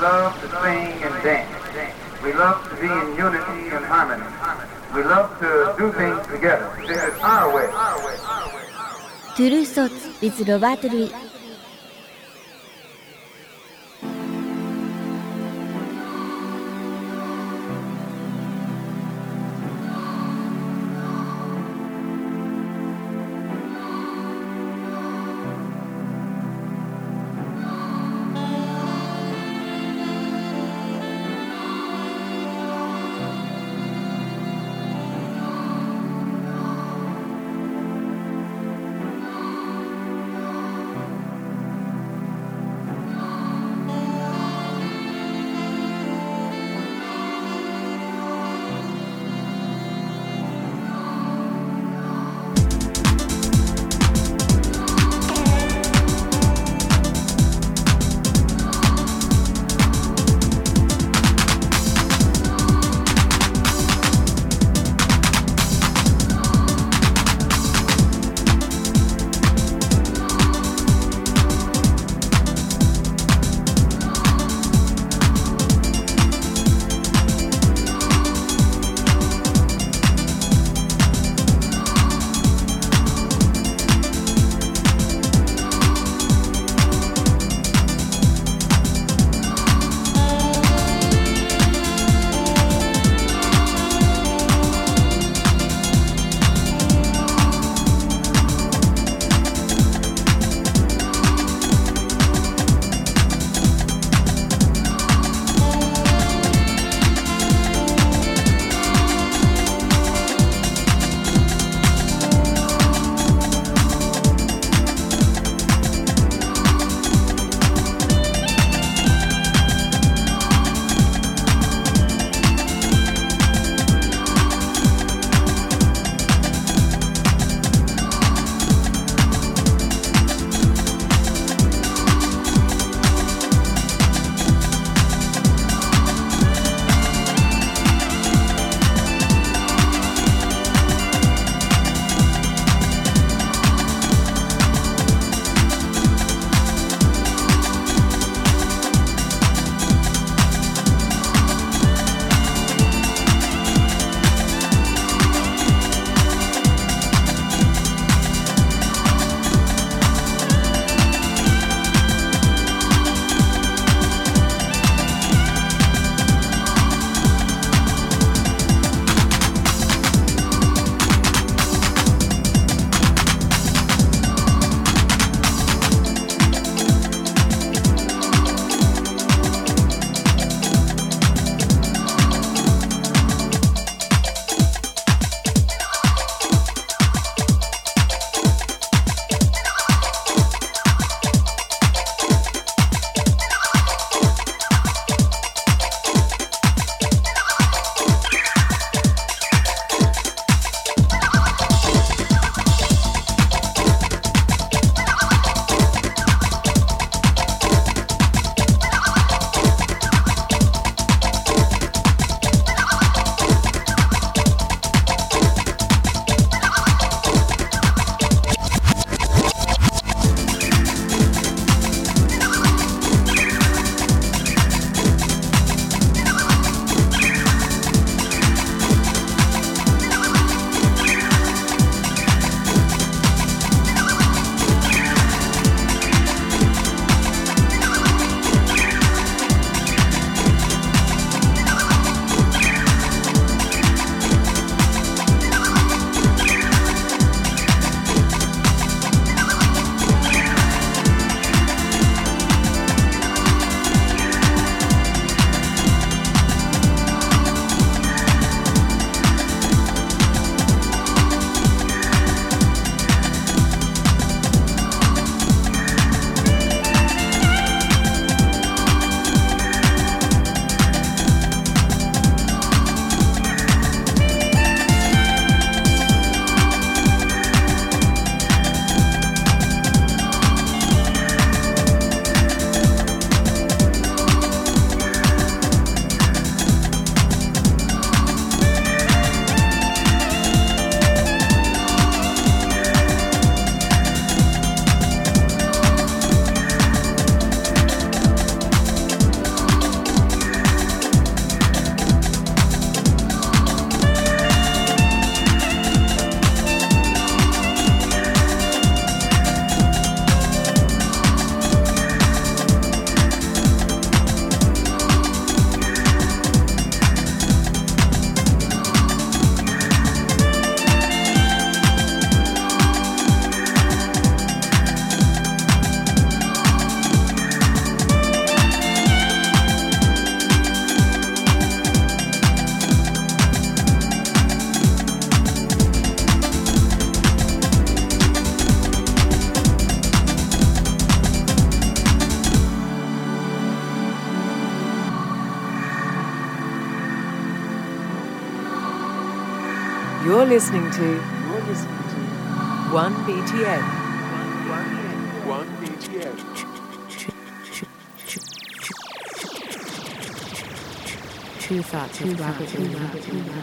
love to sing and dance. We love to be in unity and harmony. We love to do things together. This is our way. Two with Robert Luis. Listening to. You're listening to. One BTN. One BTN. Tru Thoughts with Robert Lee. adventure.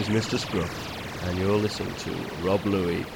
is Mr. Scruff, and you're listening to Rob Luis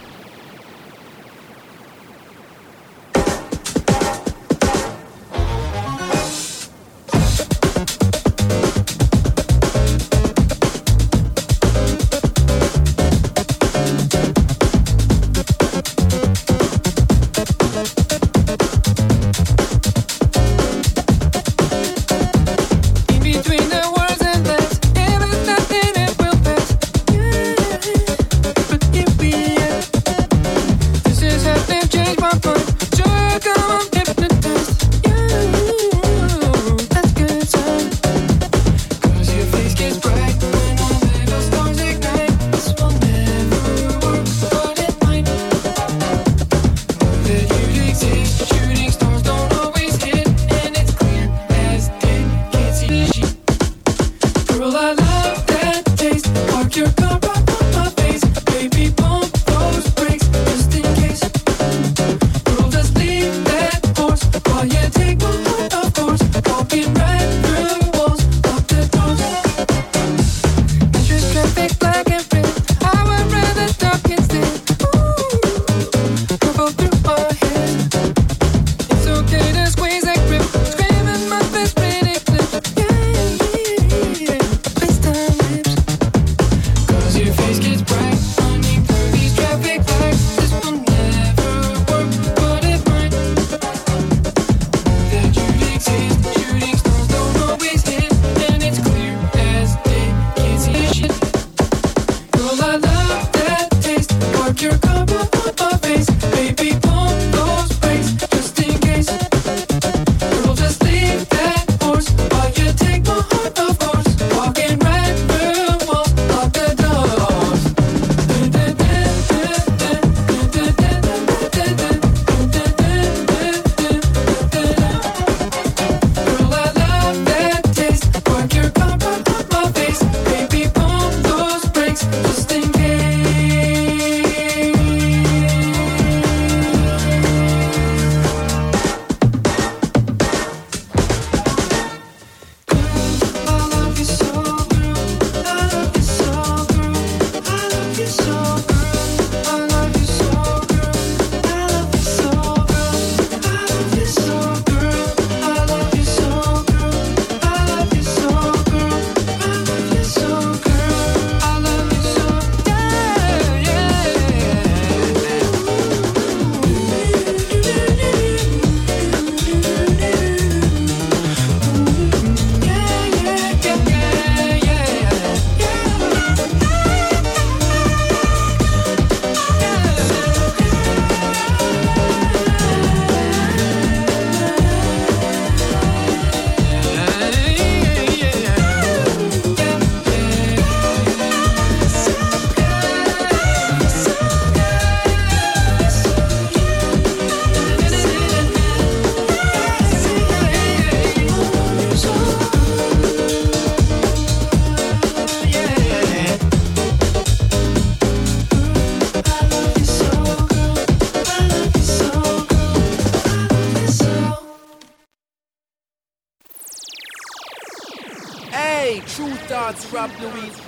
Luis,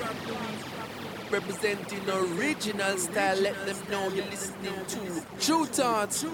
representing original style. Let them know you're listening to Tru Thoughts.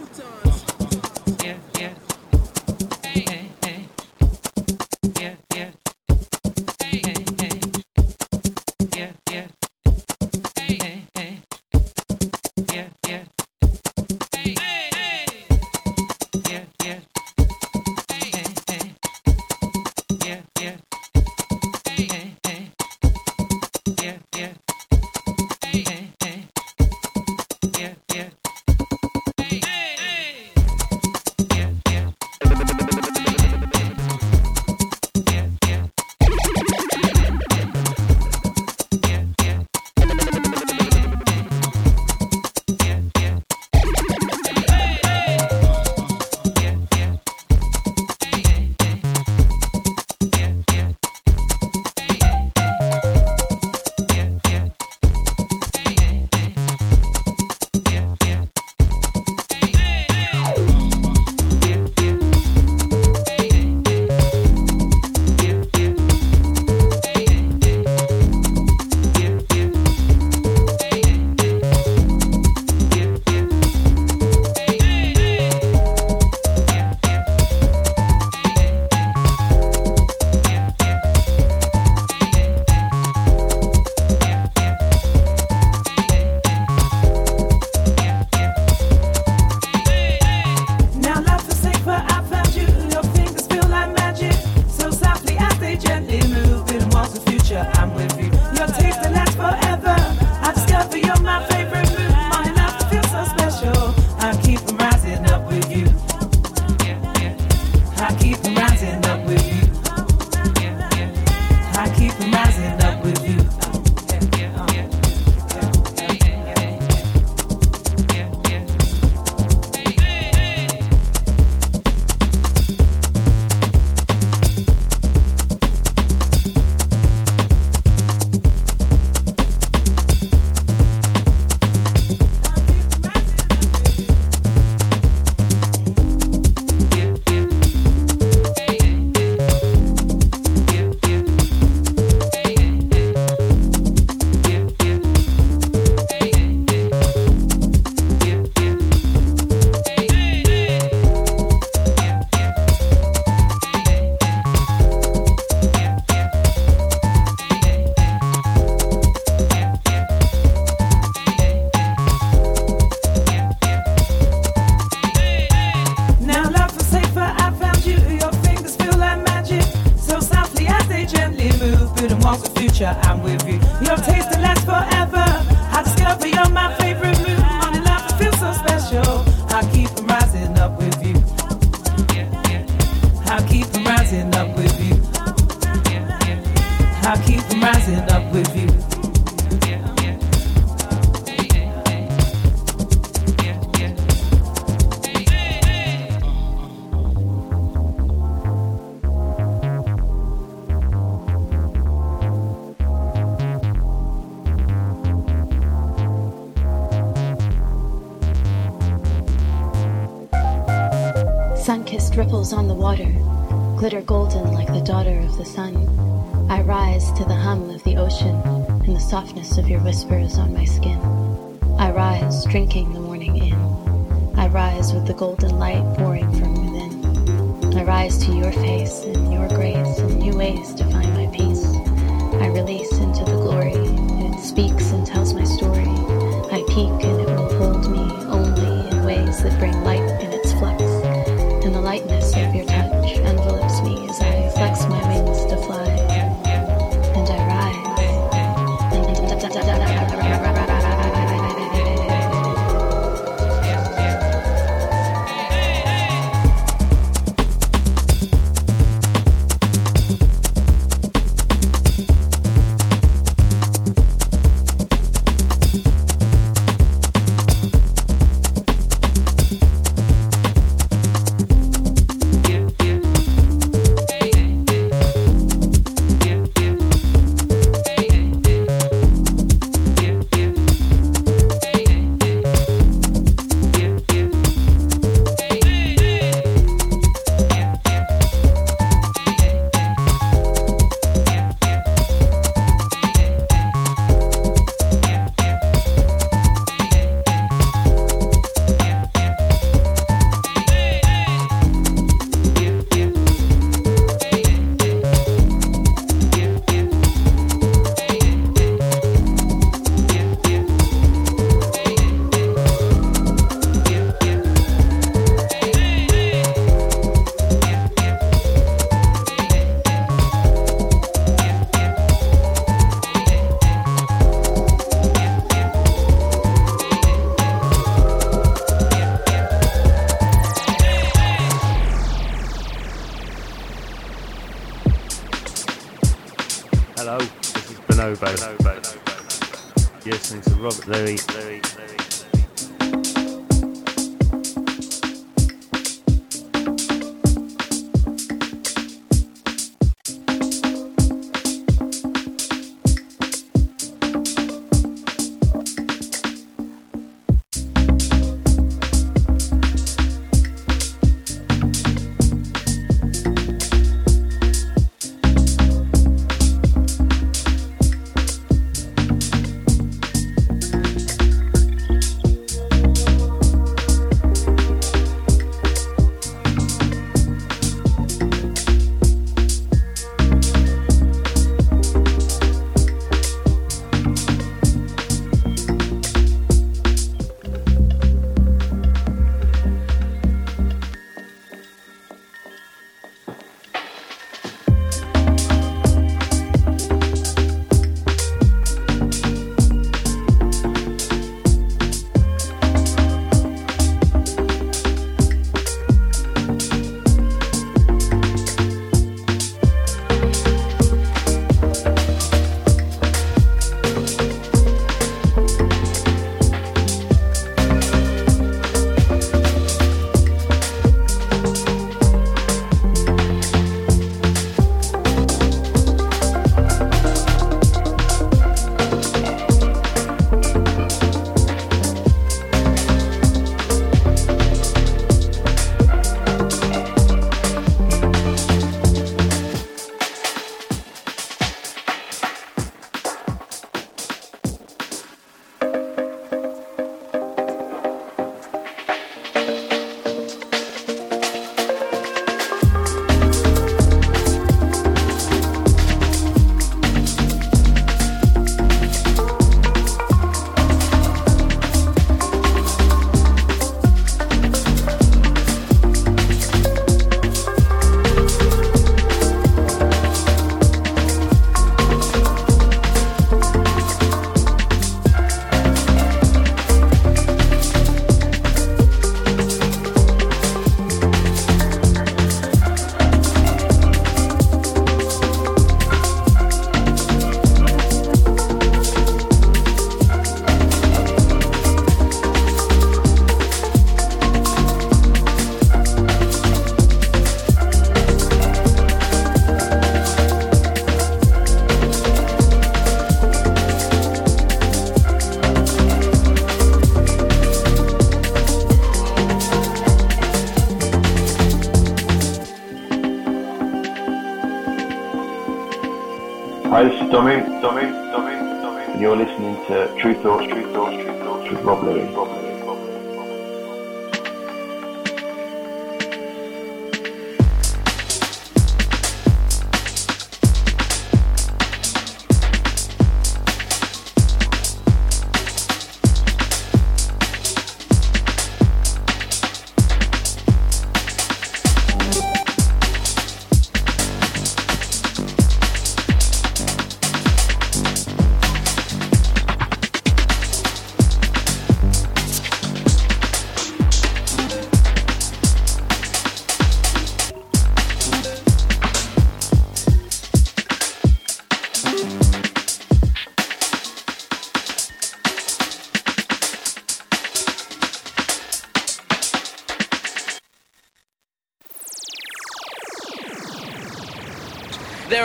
On the water glitter golden like the daughter of the sun. I rise to the hum of the ocean and the softness of your whispers on my skin. I rise, drinking the morning in. I rise with the golden light pouring from within. I rise to your face and your grace and new ways to find my peace. I release into the glory. It speaks and tells my story. I peek and it will hold me only in ways that bring light in its flux. And the lightness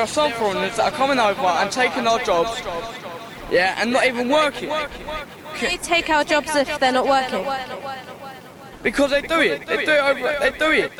are some foreigners that are coming over and taking our jobs, yeah, and not even working. They take our jobs if they're not working. Because they do it. They do it over. They do it.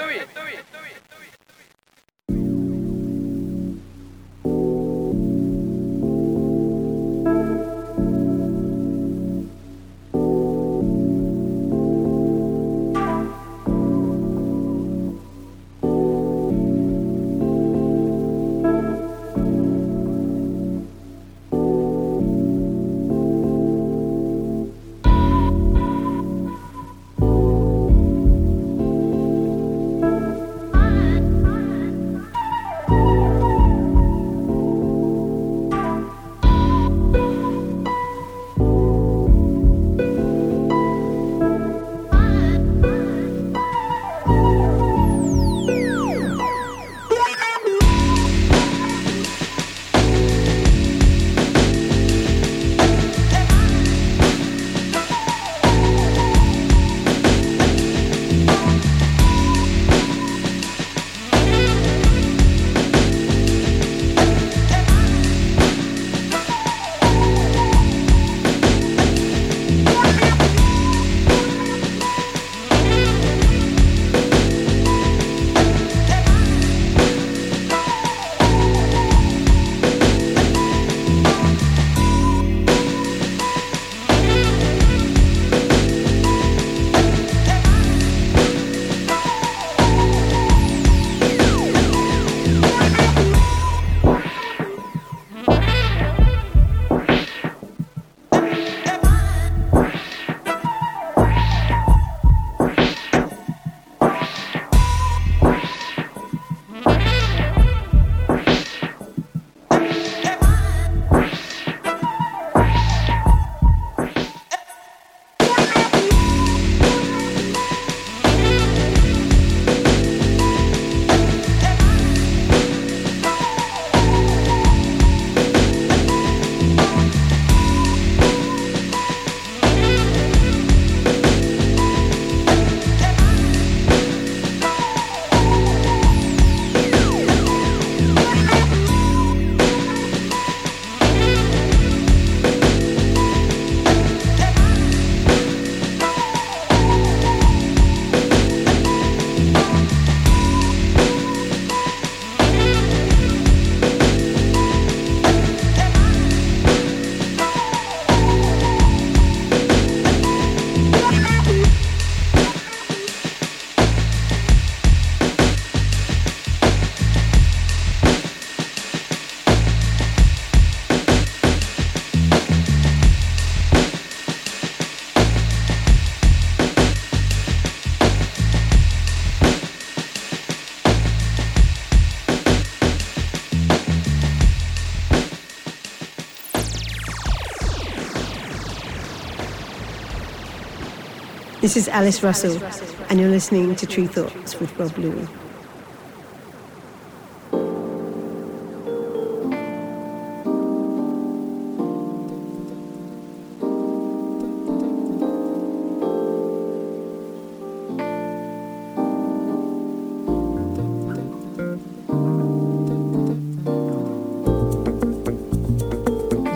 This is Alice Russell, and you're listening to Tru Thoughts with Rob Luis.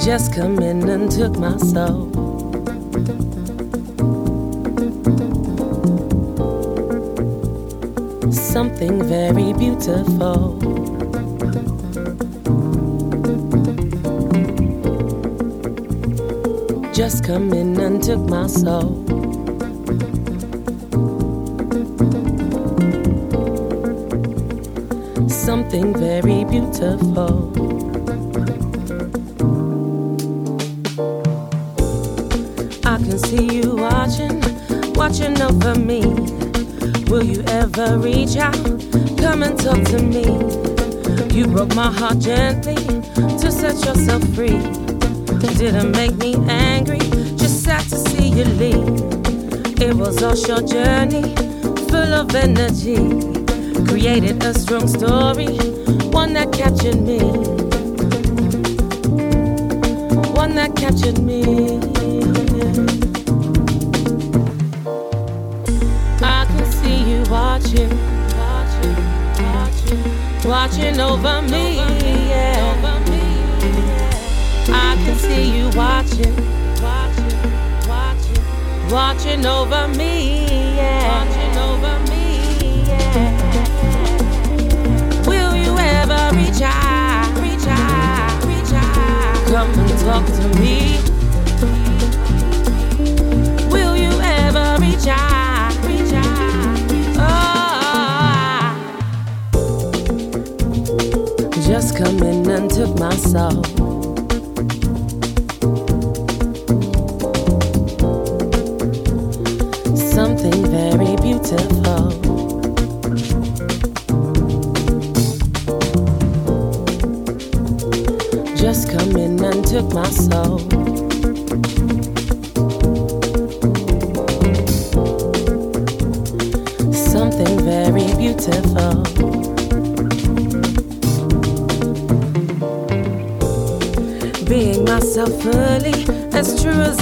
Just come in and took my soul. something very beautiful. Just come in and took my soul. Something very beautiful. Reach out? Come and talk to me. You broke my heart gently to set yourself free. Didn't make me angry, just sad to see you leave. It was a short journey, full of energy. Created a strong story, one that captured me. One that captured me. Watching, watching, watching, over me. Yeah. I can see you watching, watching, watching, watching over me. Yeah. Watching over me. Yeah. Will you ever reach out? Come and talk to me. Will you ever reach out, just come in and took my soul. Something very beautiful. Just come in and took my soul.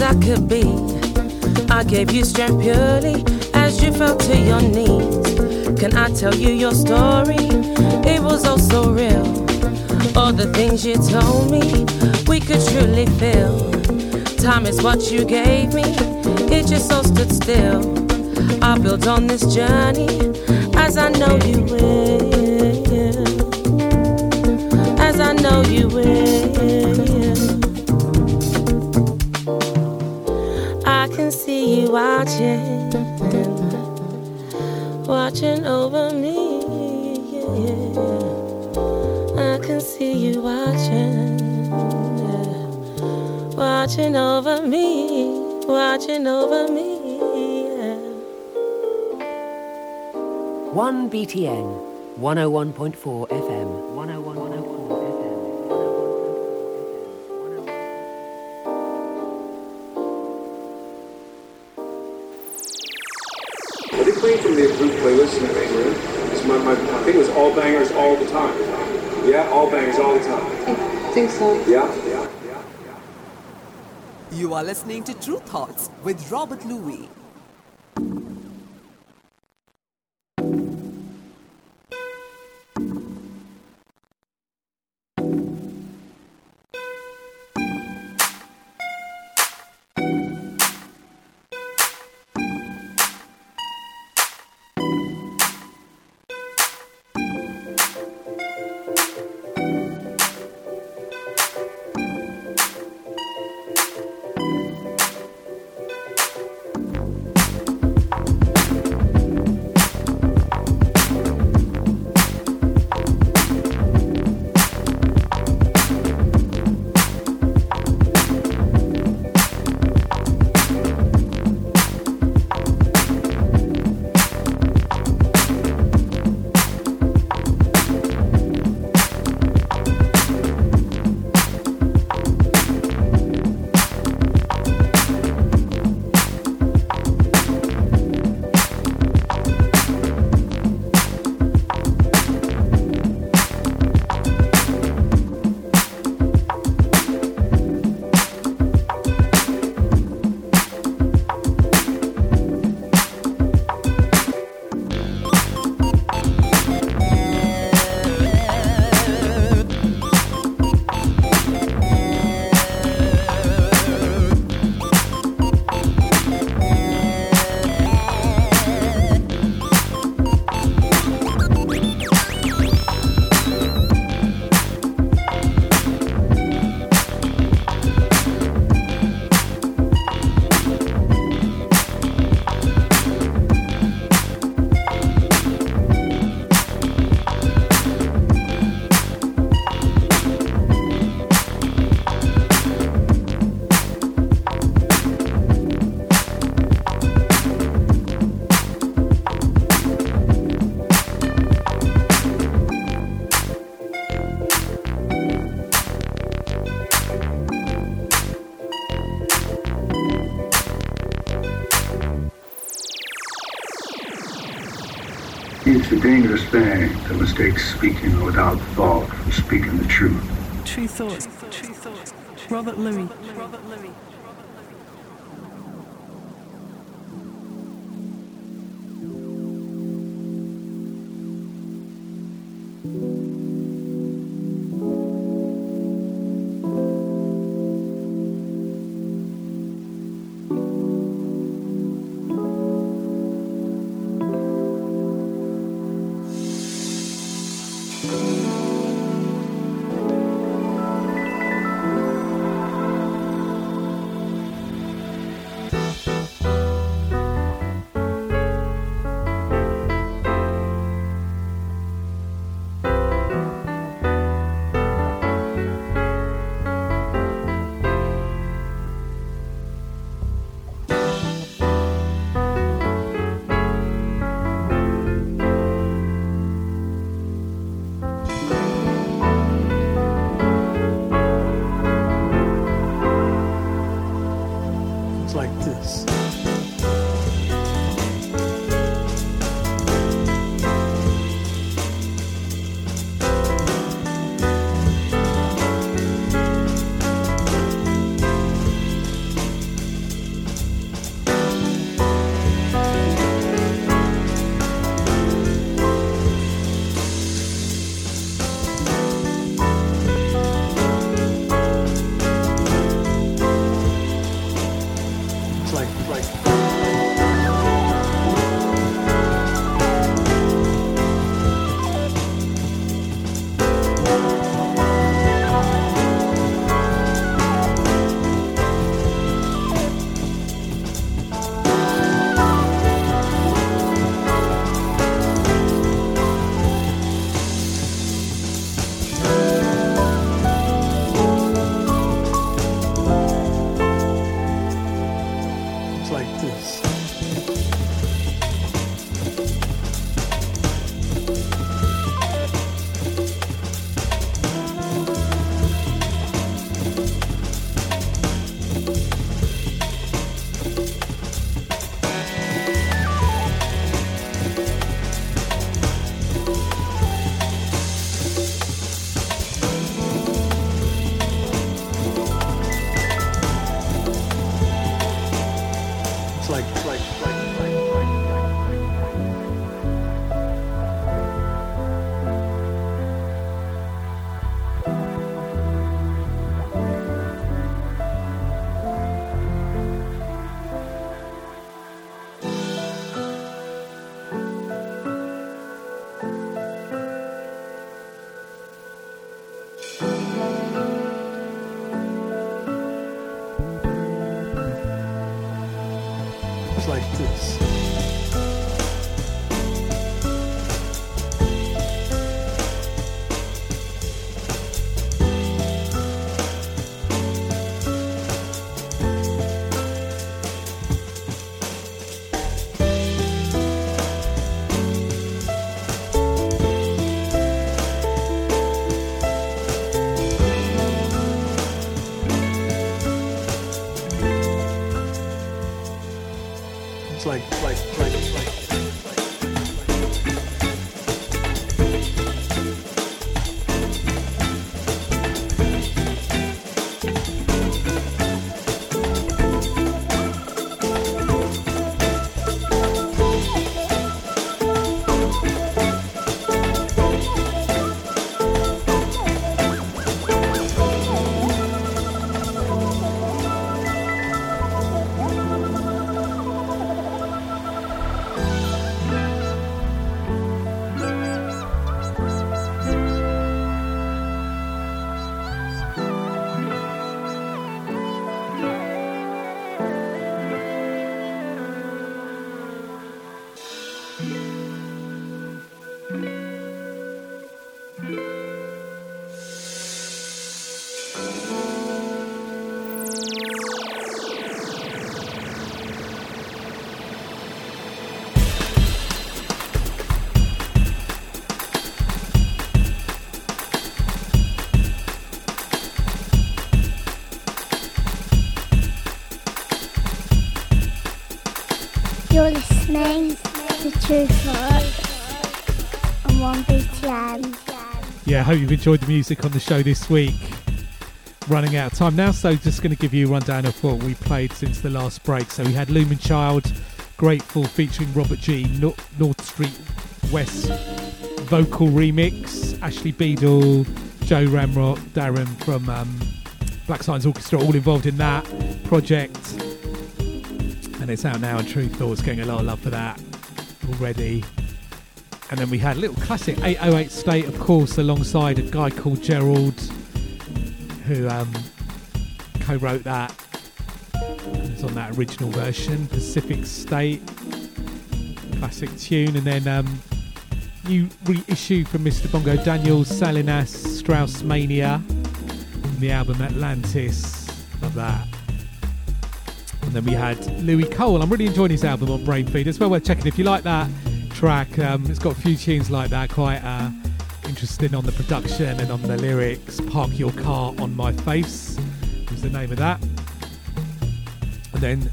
I could be. I gave you strength purely as you fell to your knees. Can I tell you your story? It was all so real. All the things you told me, we could truly feel. Time is what you gave me, it just all stood still. I built on this journey as I know you will. Watching, watching over me. I can see you watching, watching over me, watching over me. 1 BTN, 101.4 FM. Playlist in the main room is my, my, I think it was all bangers all the time. Yeah, all bangers all the time. I think so. yeah Yeah, yeah. You are listening to Tru Thoughts with Robert Luis. It's a dangerous thing to mistake speaking without thought for speaking the truth. True thoughts. True thoughts. Robert Luis. Robert Luis. Hope you've enjoyed the music on the show this week. Running out of time now, so just going to give you a rundown of what we played since the last break. So we had Lumen Child, Grateful featuring Robert G, Nor- North Street West vocal remix, Ashley Beedle, Joe Ramrock, Darren from um, Black Science Orchestra, all involved in that project. And it's out now and Tru Thoughts, getting a lot of love for that already. And then we had a little classic 808 State, of course, alongside a guy called Gerald, who um, co wrote that. It's on that original version, Pacific State. Classic tune. And then um, new reissue from Mr. Bongo Daniels, Salinas, Strauss Mania, the album Atlantis. Love that. And then we had Louis Cole. I'm really enjoying his album on Brain Feed. It's well worth checking if you like that track. Um, it's got a few tunes like that, quite uh, interesting on the production and on the lyrics. Park Your Car on My Face was the name of that. And then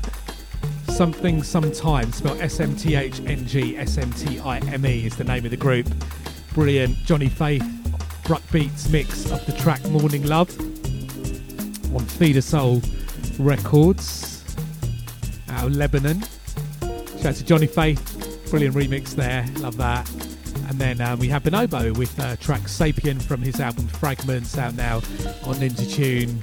Something Sometime, spelled S M T H N G S M T I M E is the name of the group. Brilliant. Johnny Faith, Bruck Beats mix of the track Morning Love on Feedasoul Records out of Lebanon. Shout out to Johnny Faith, brilliant remix there, love that. And then um, we have Bonobo with uh, track Sapien from his album Fragments out now on Ninja Tune.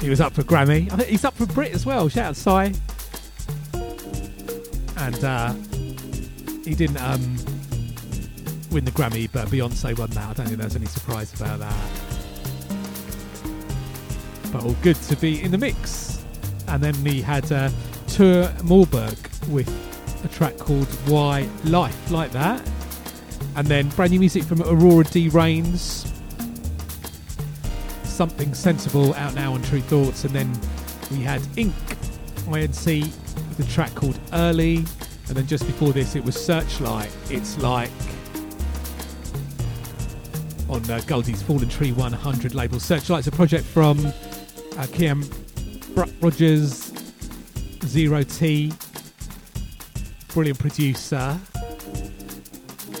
He was up for Grammy. I think he's up for Brit as well. Shout out Cy. And uh, he didn't um, win the Grammy, but Beyonce won that. I don't think there's any surprise about that. But all good to be in the mix. And then we had uh, Tour Morberg with a track called Why Life, like that. And then brand new music from Aurora Dee Raynes. Something Sensible out now on Tru Thoughts. And then we had Ink, INC, with a track called Early. And then just before this, it was Searchlight. It's like on uh, Goldie's Fallen Tree 100 label. Searchlight's a project from uh, Rogers, Zero T, brilliant producer.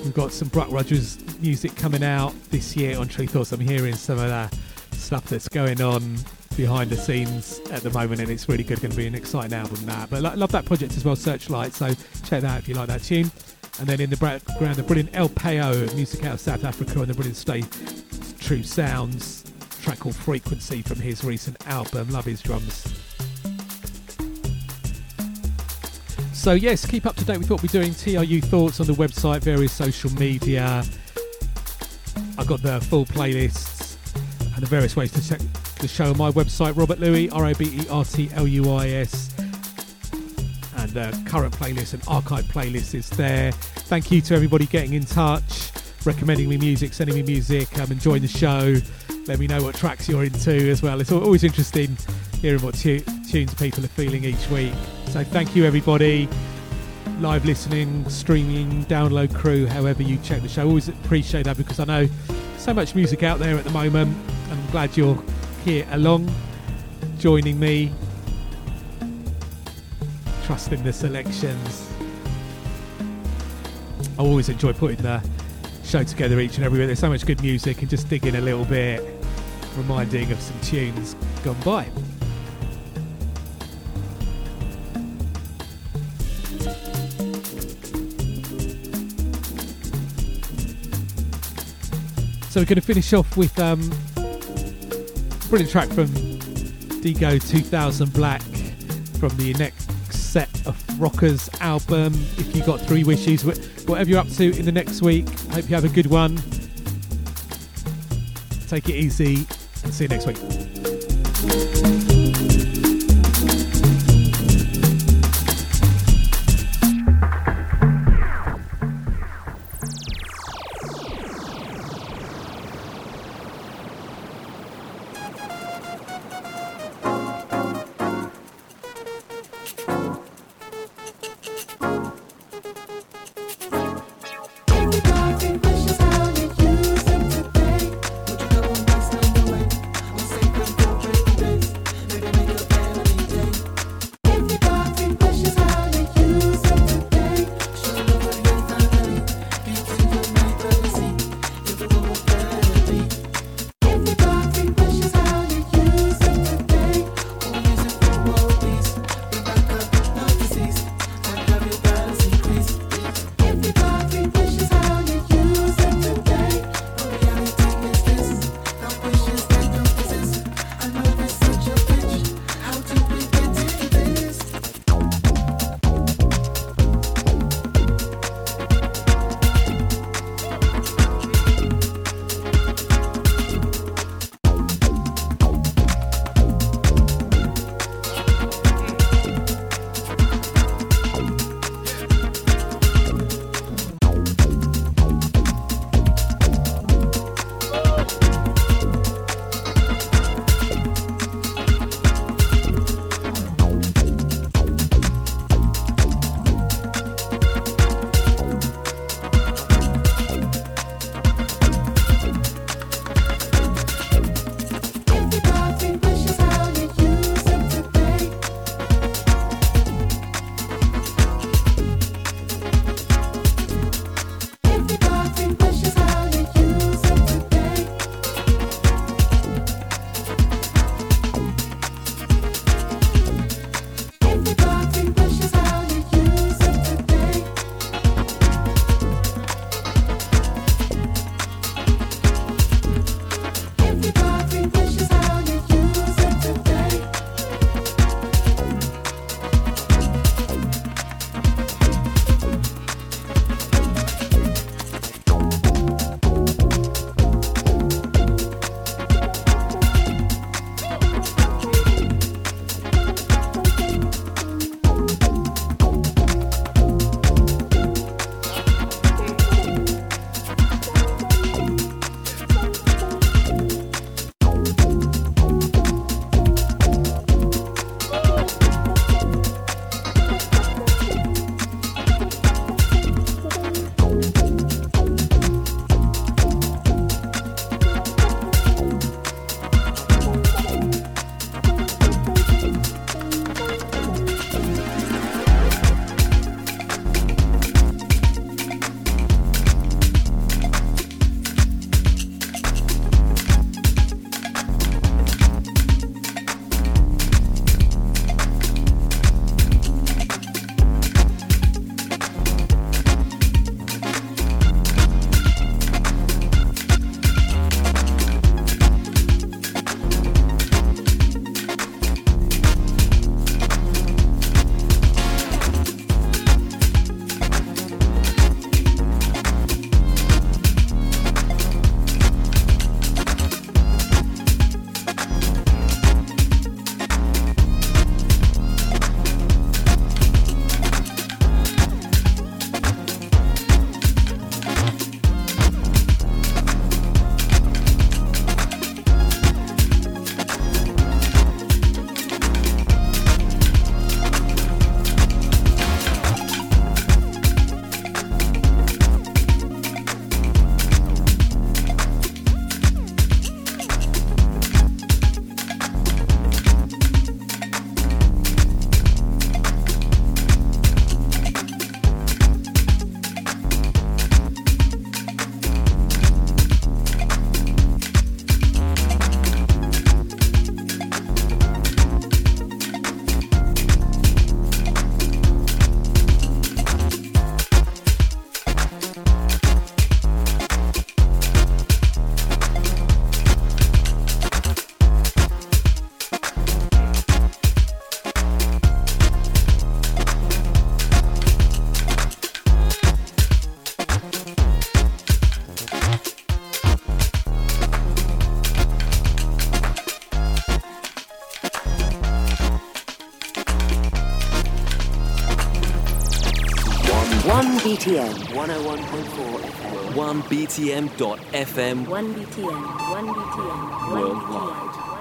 We've got some Bruck Rogers music coming out this year on Tru Thoughts. I'm hearing some of the stuff that's going on behind the scenes at the moment, and it's really good. Going to be an exciting album, that. But lo- love that project as well, Searchlight. So check that out if you like that tune. And then in the background, the brilliant El Peo music out of South Africa, and the brilliant Stay True Sounds track called Frequency from his recent album. Love his drums. So yes, keep up to date with what we're doing. TRU thoughts on the website, various social media. I've got the full playlists and the various ways to check the show on my website, Robert Luis, R O B E R T L U I S. And the current playlist and archive playlist is there. Thank you to everybody getting in touch, recommending me music, sending me music. Um, I'm enjoying the show. Let me know what tracks you're into as well. It's always interesting hearing what tu- tunes people are feeling each week. So thank you, everybody. Live listening, streaming, download crew, however you check the show. Always appreciate that because I know so much music out there at the moment. I'm glad you're here along, joining me, trusting the selections. I always enjoy putting the show together each and every week. There's so much good music and just digging a little bit, reminding of some tunes gone by. So we're going to finish off with um, a brilliant track from Dego 2000 Black from the next set of Rockers album. If you got three wishes, whatever you're up to in the next week, hope you have a good one. Take it easy and see you next week. BTN 101.4 FM. 1BTN.FM 1 BTN, 1 BTN, 1 worldwide. Worldwide.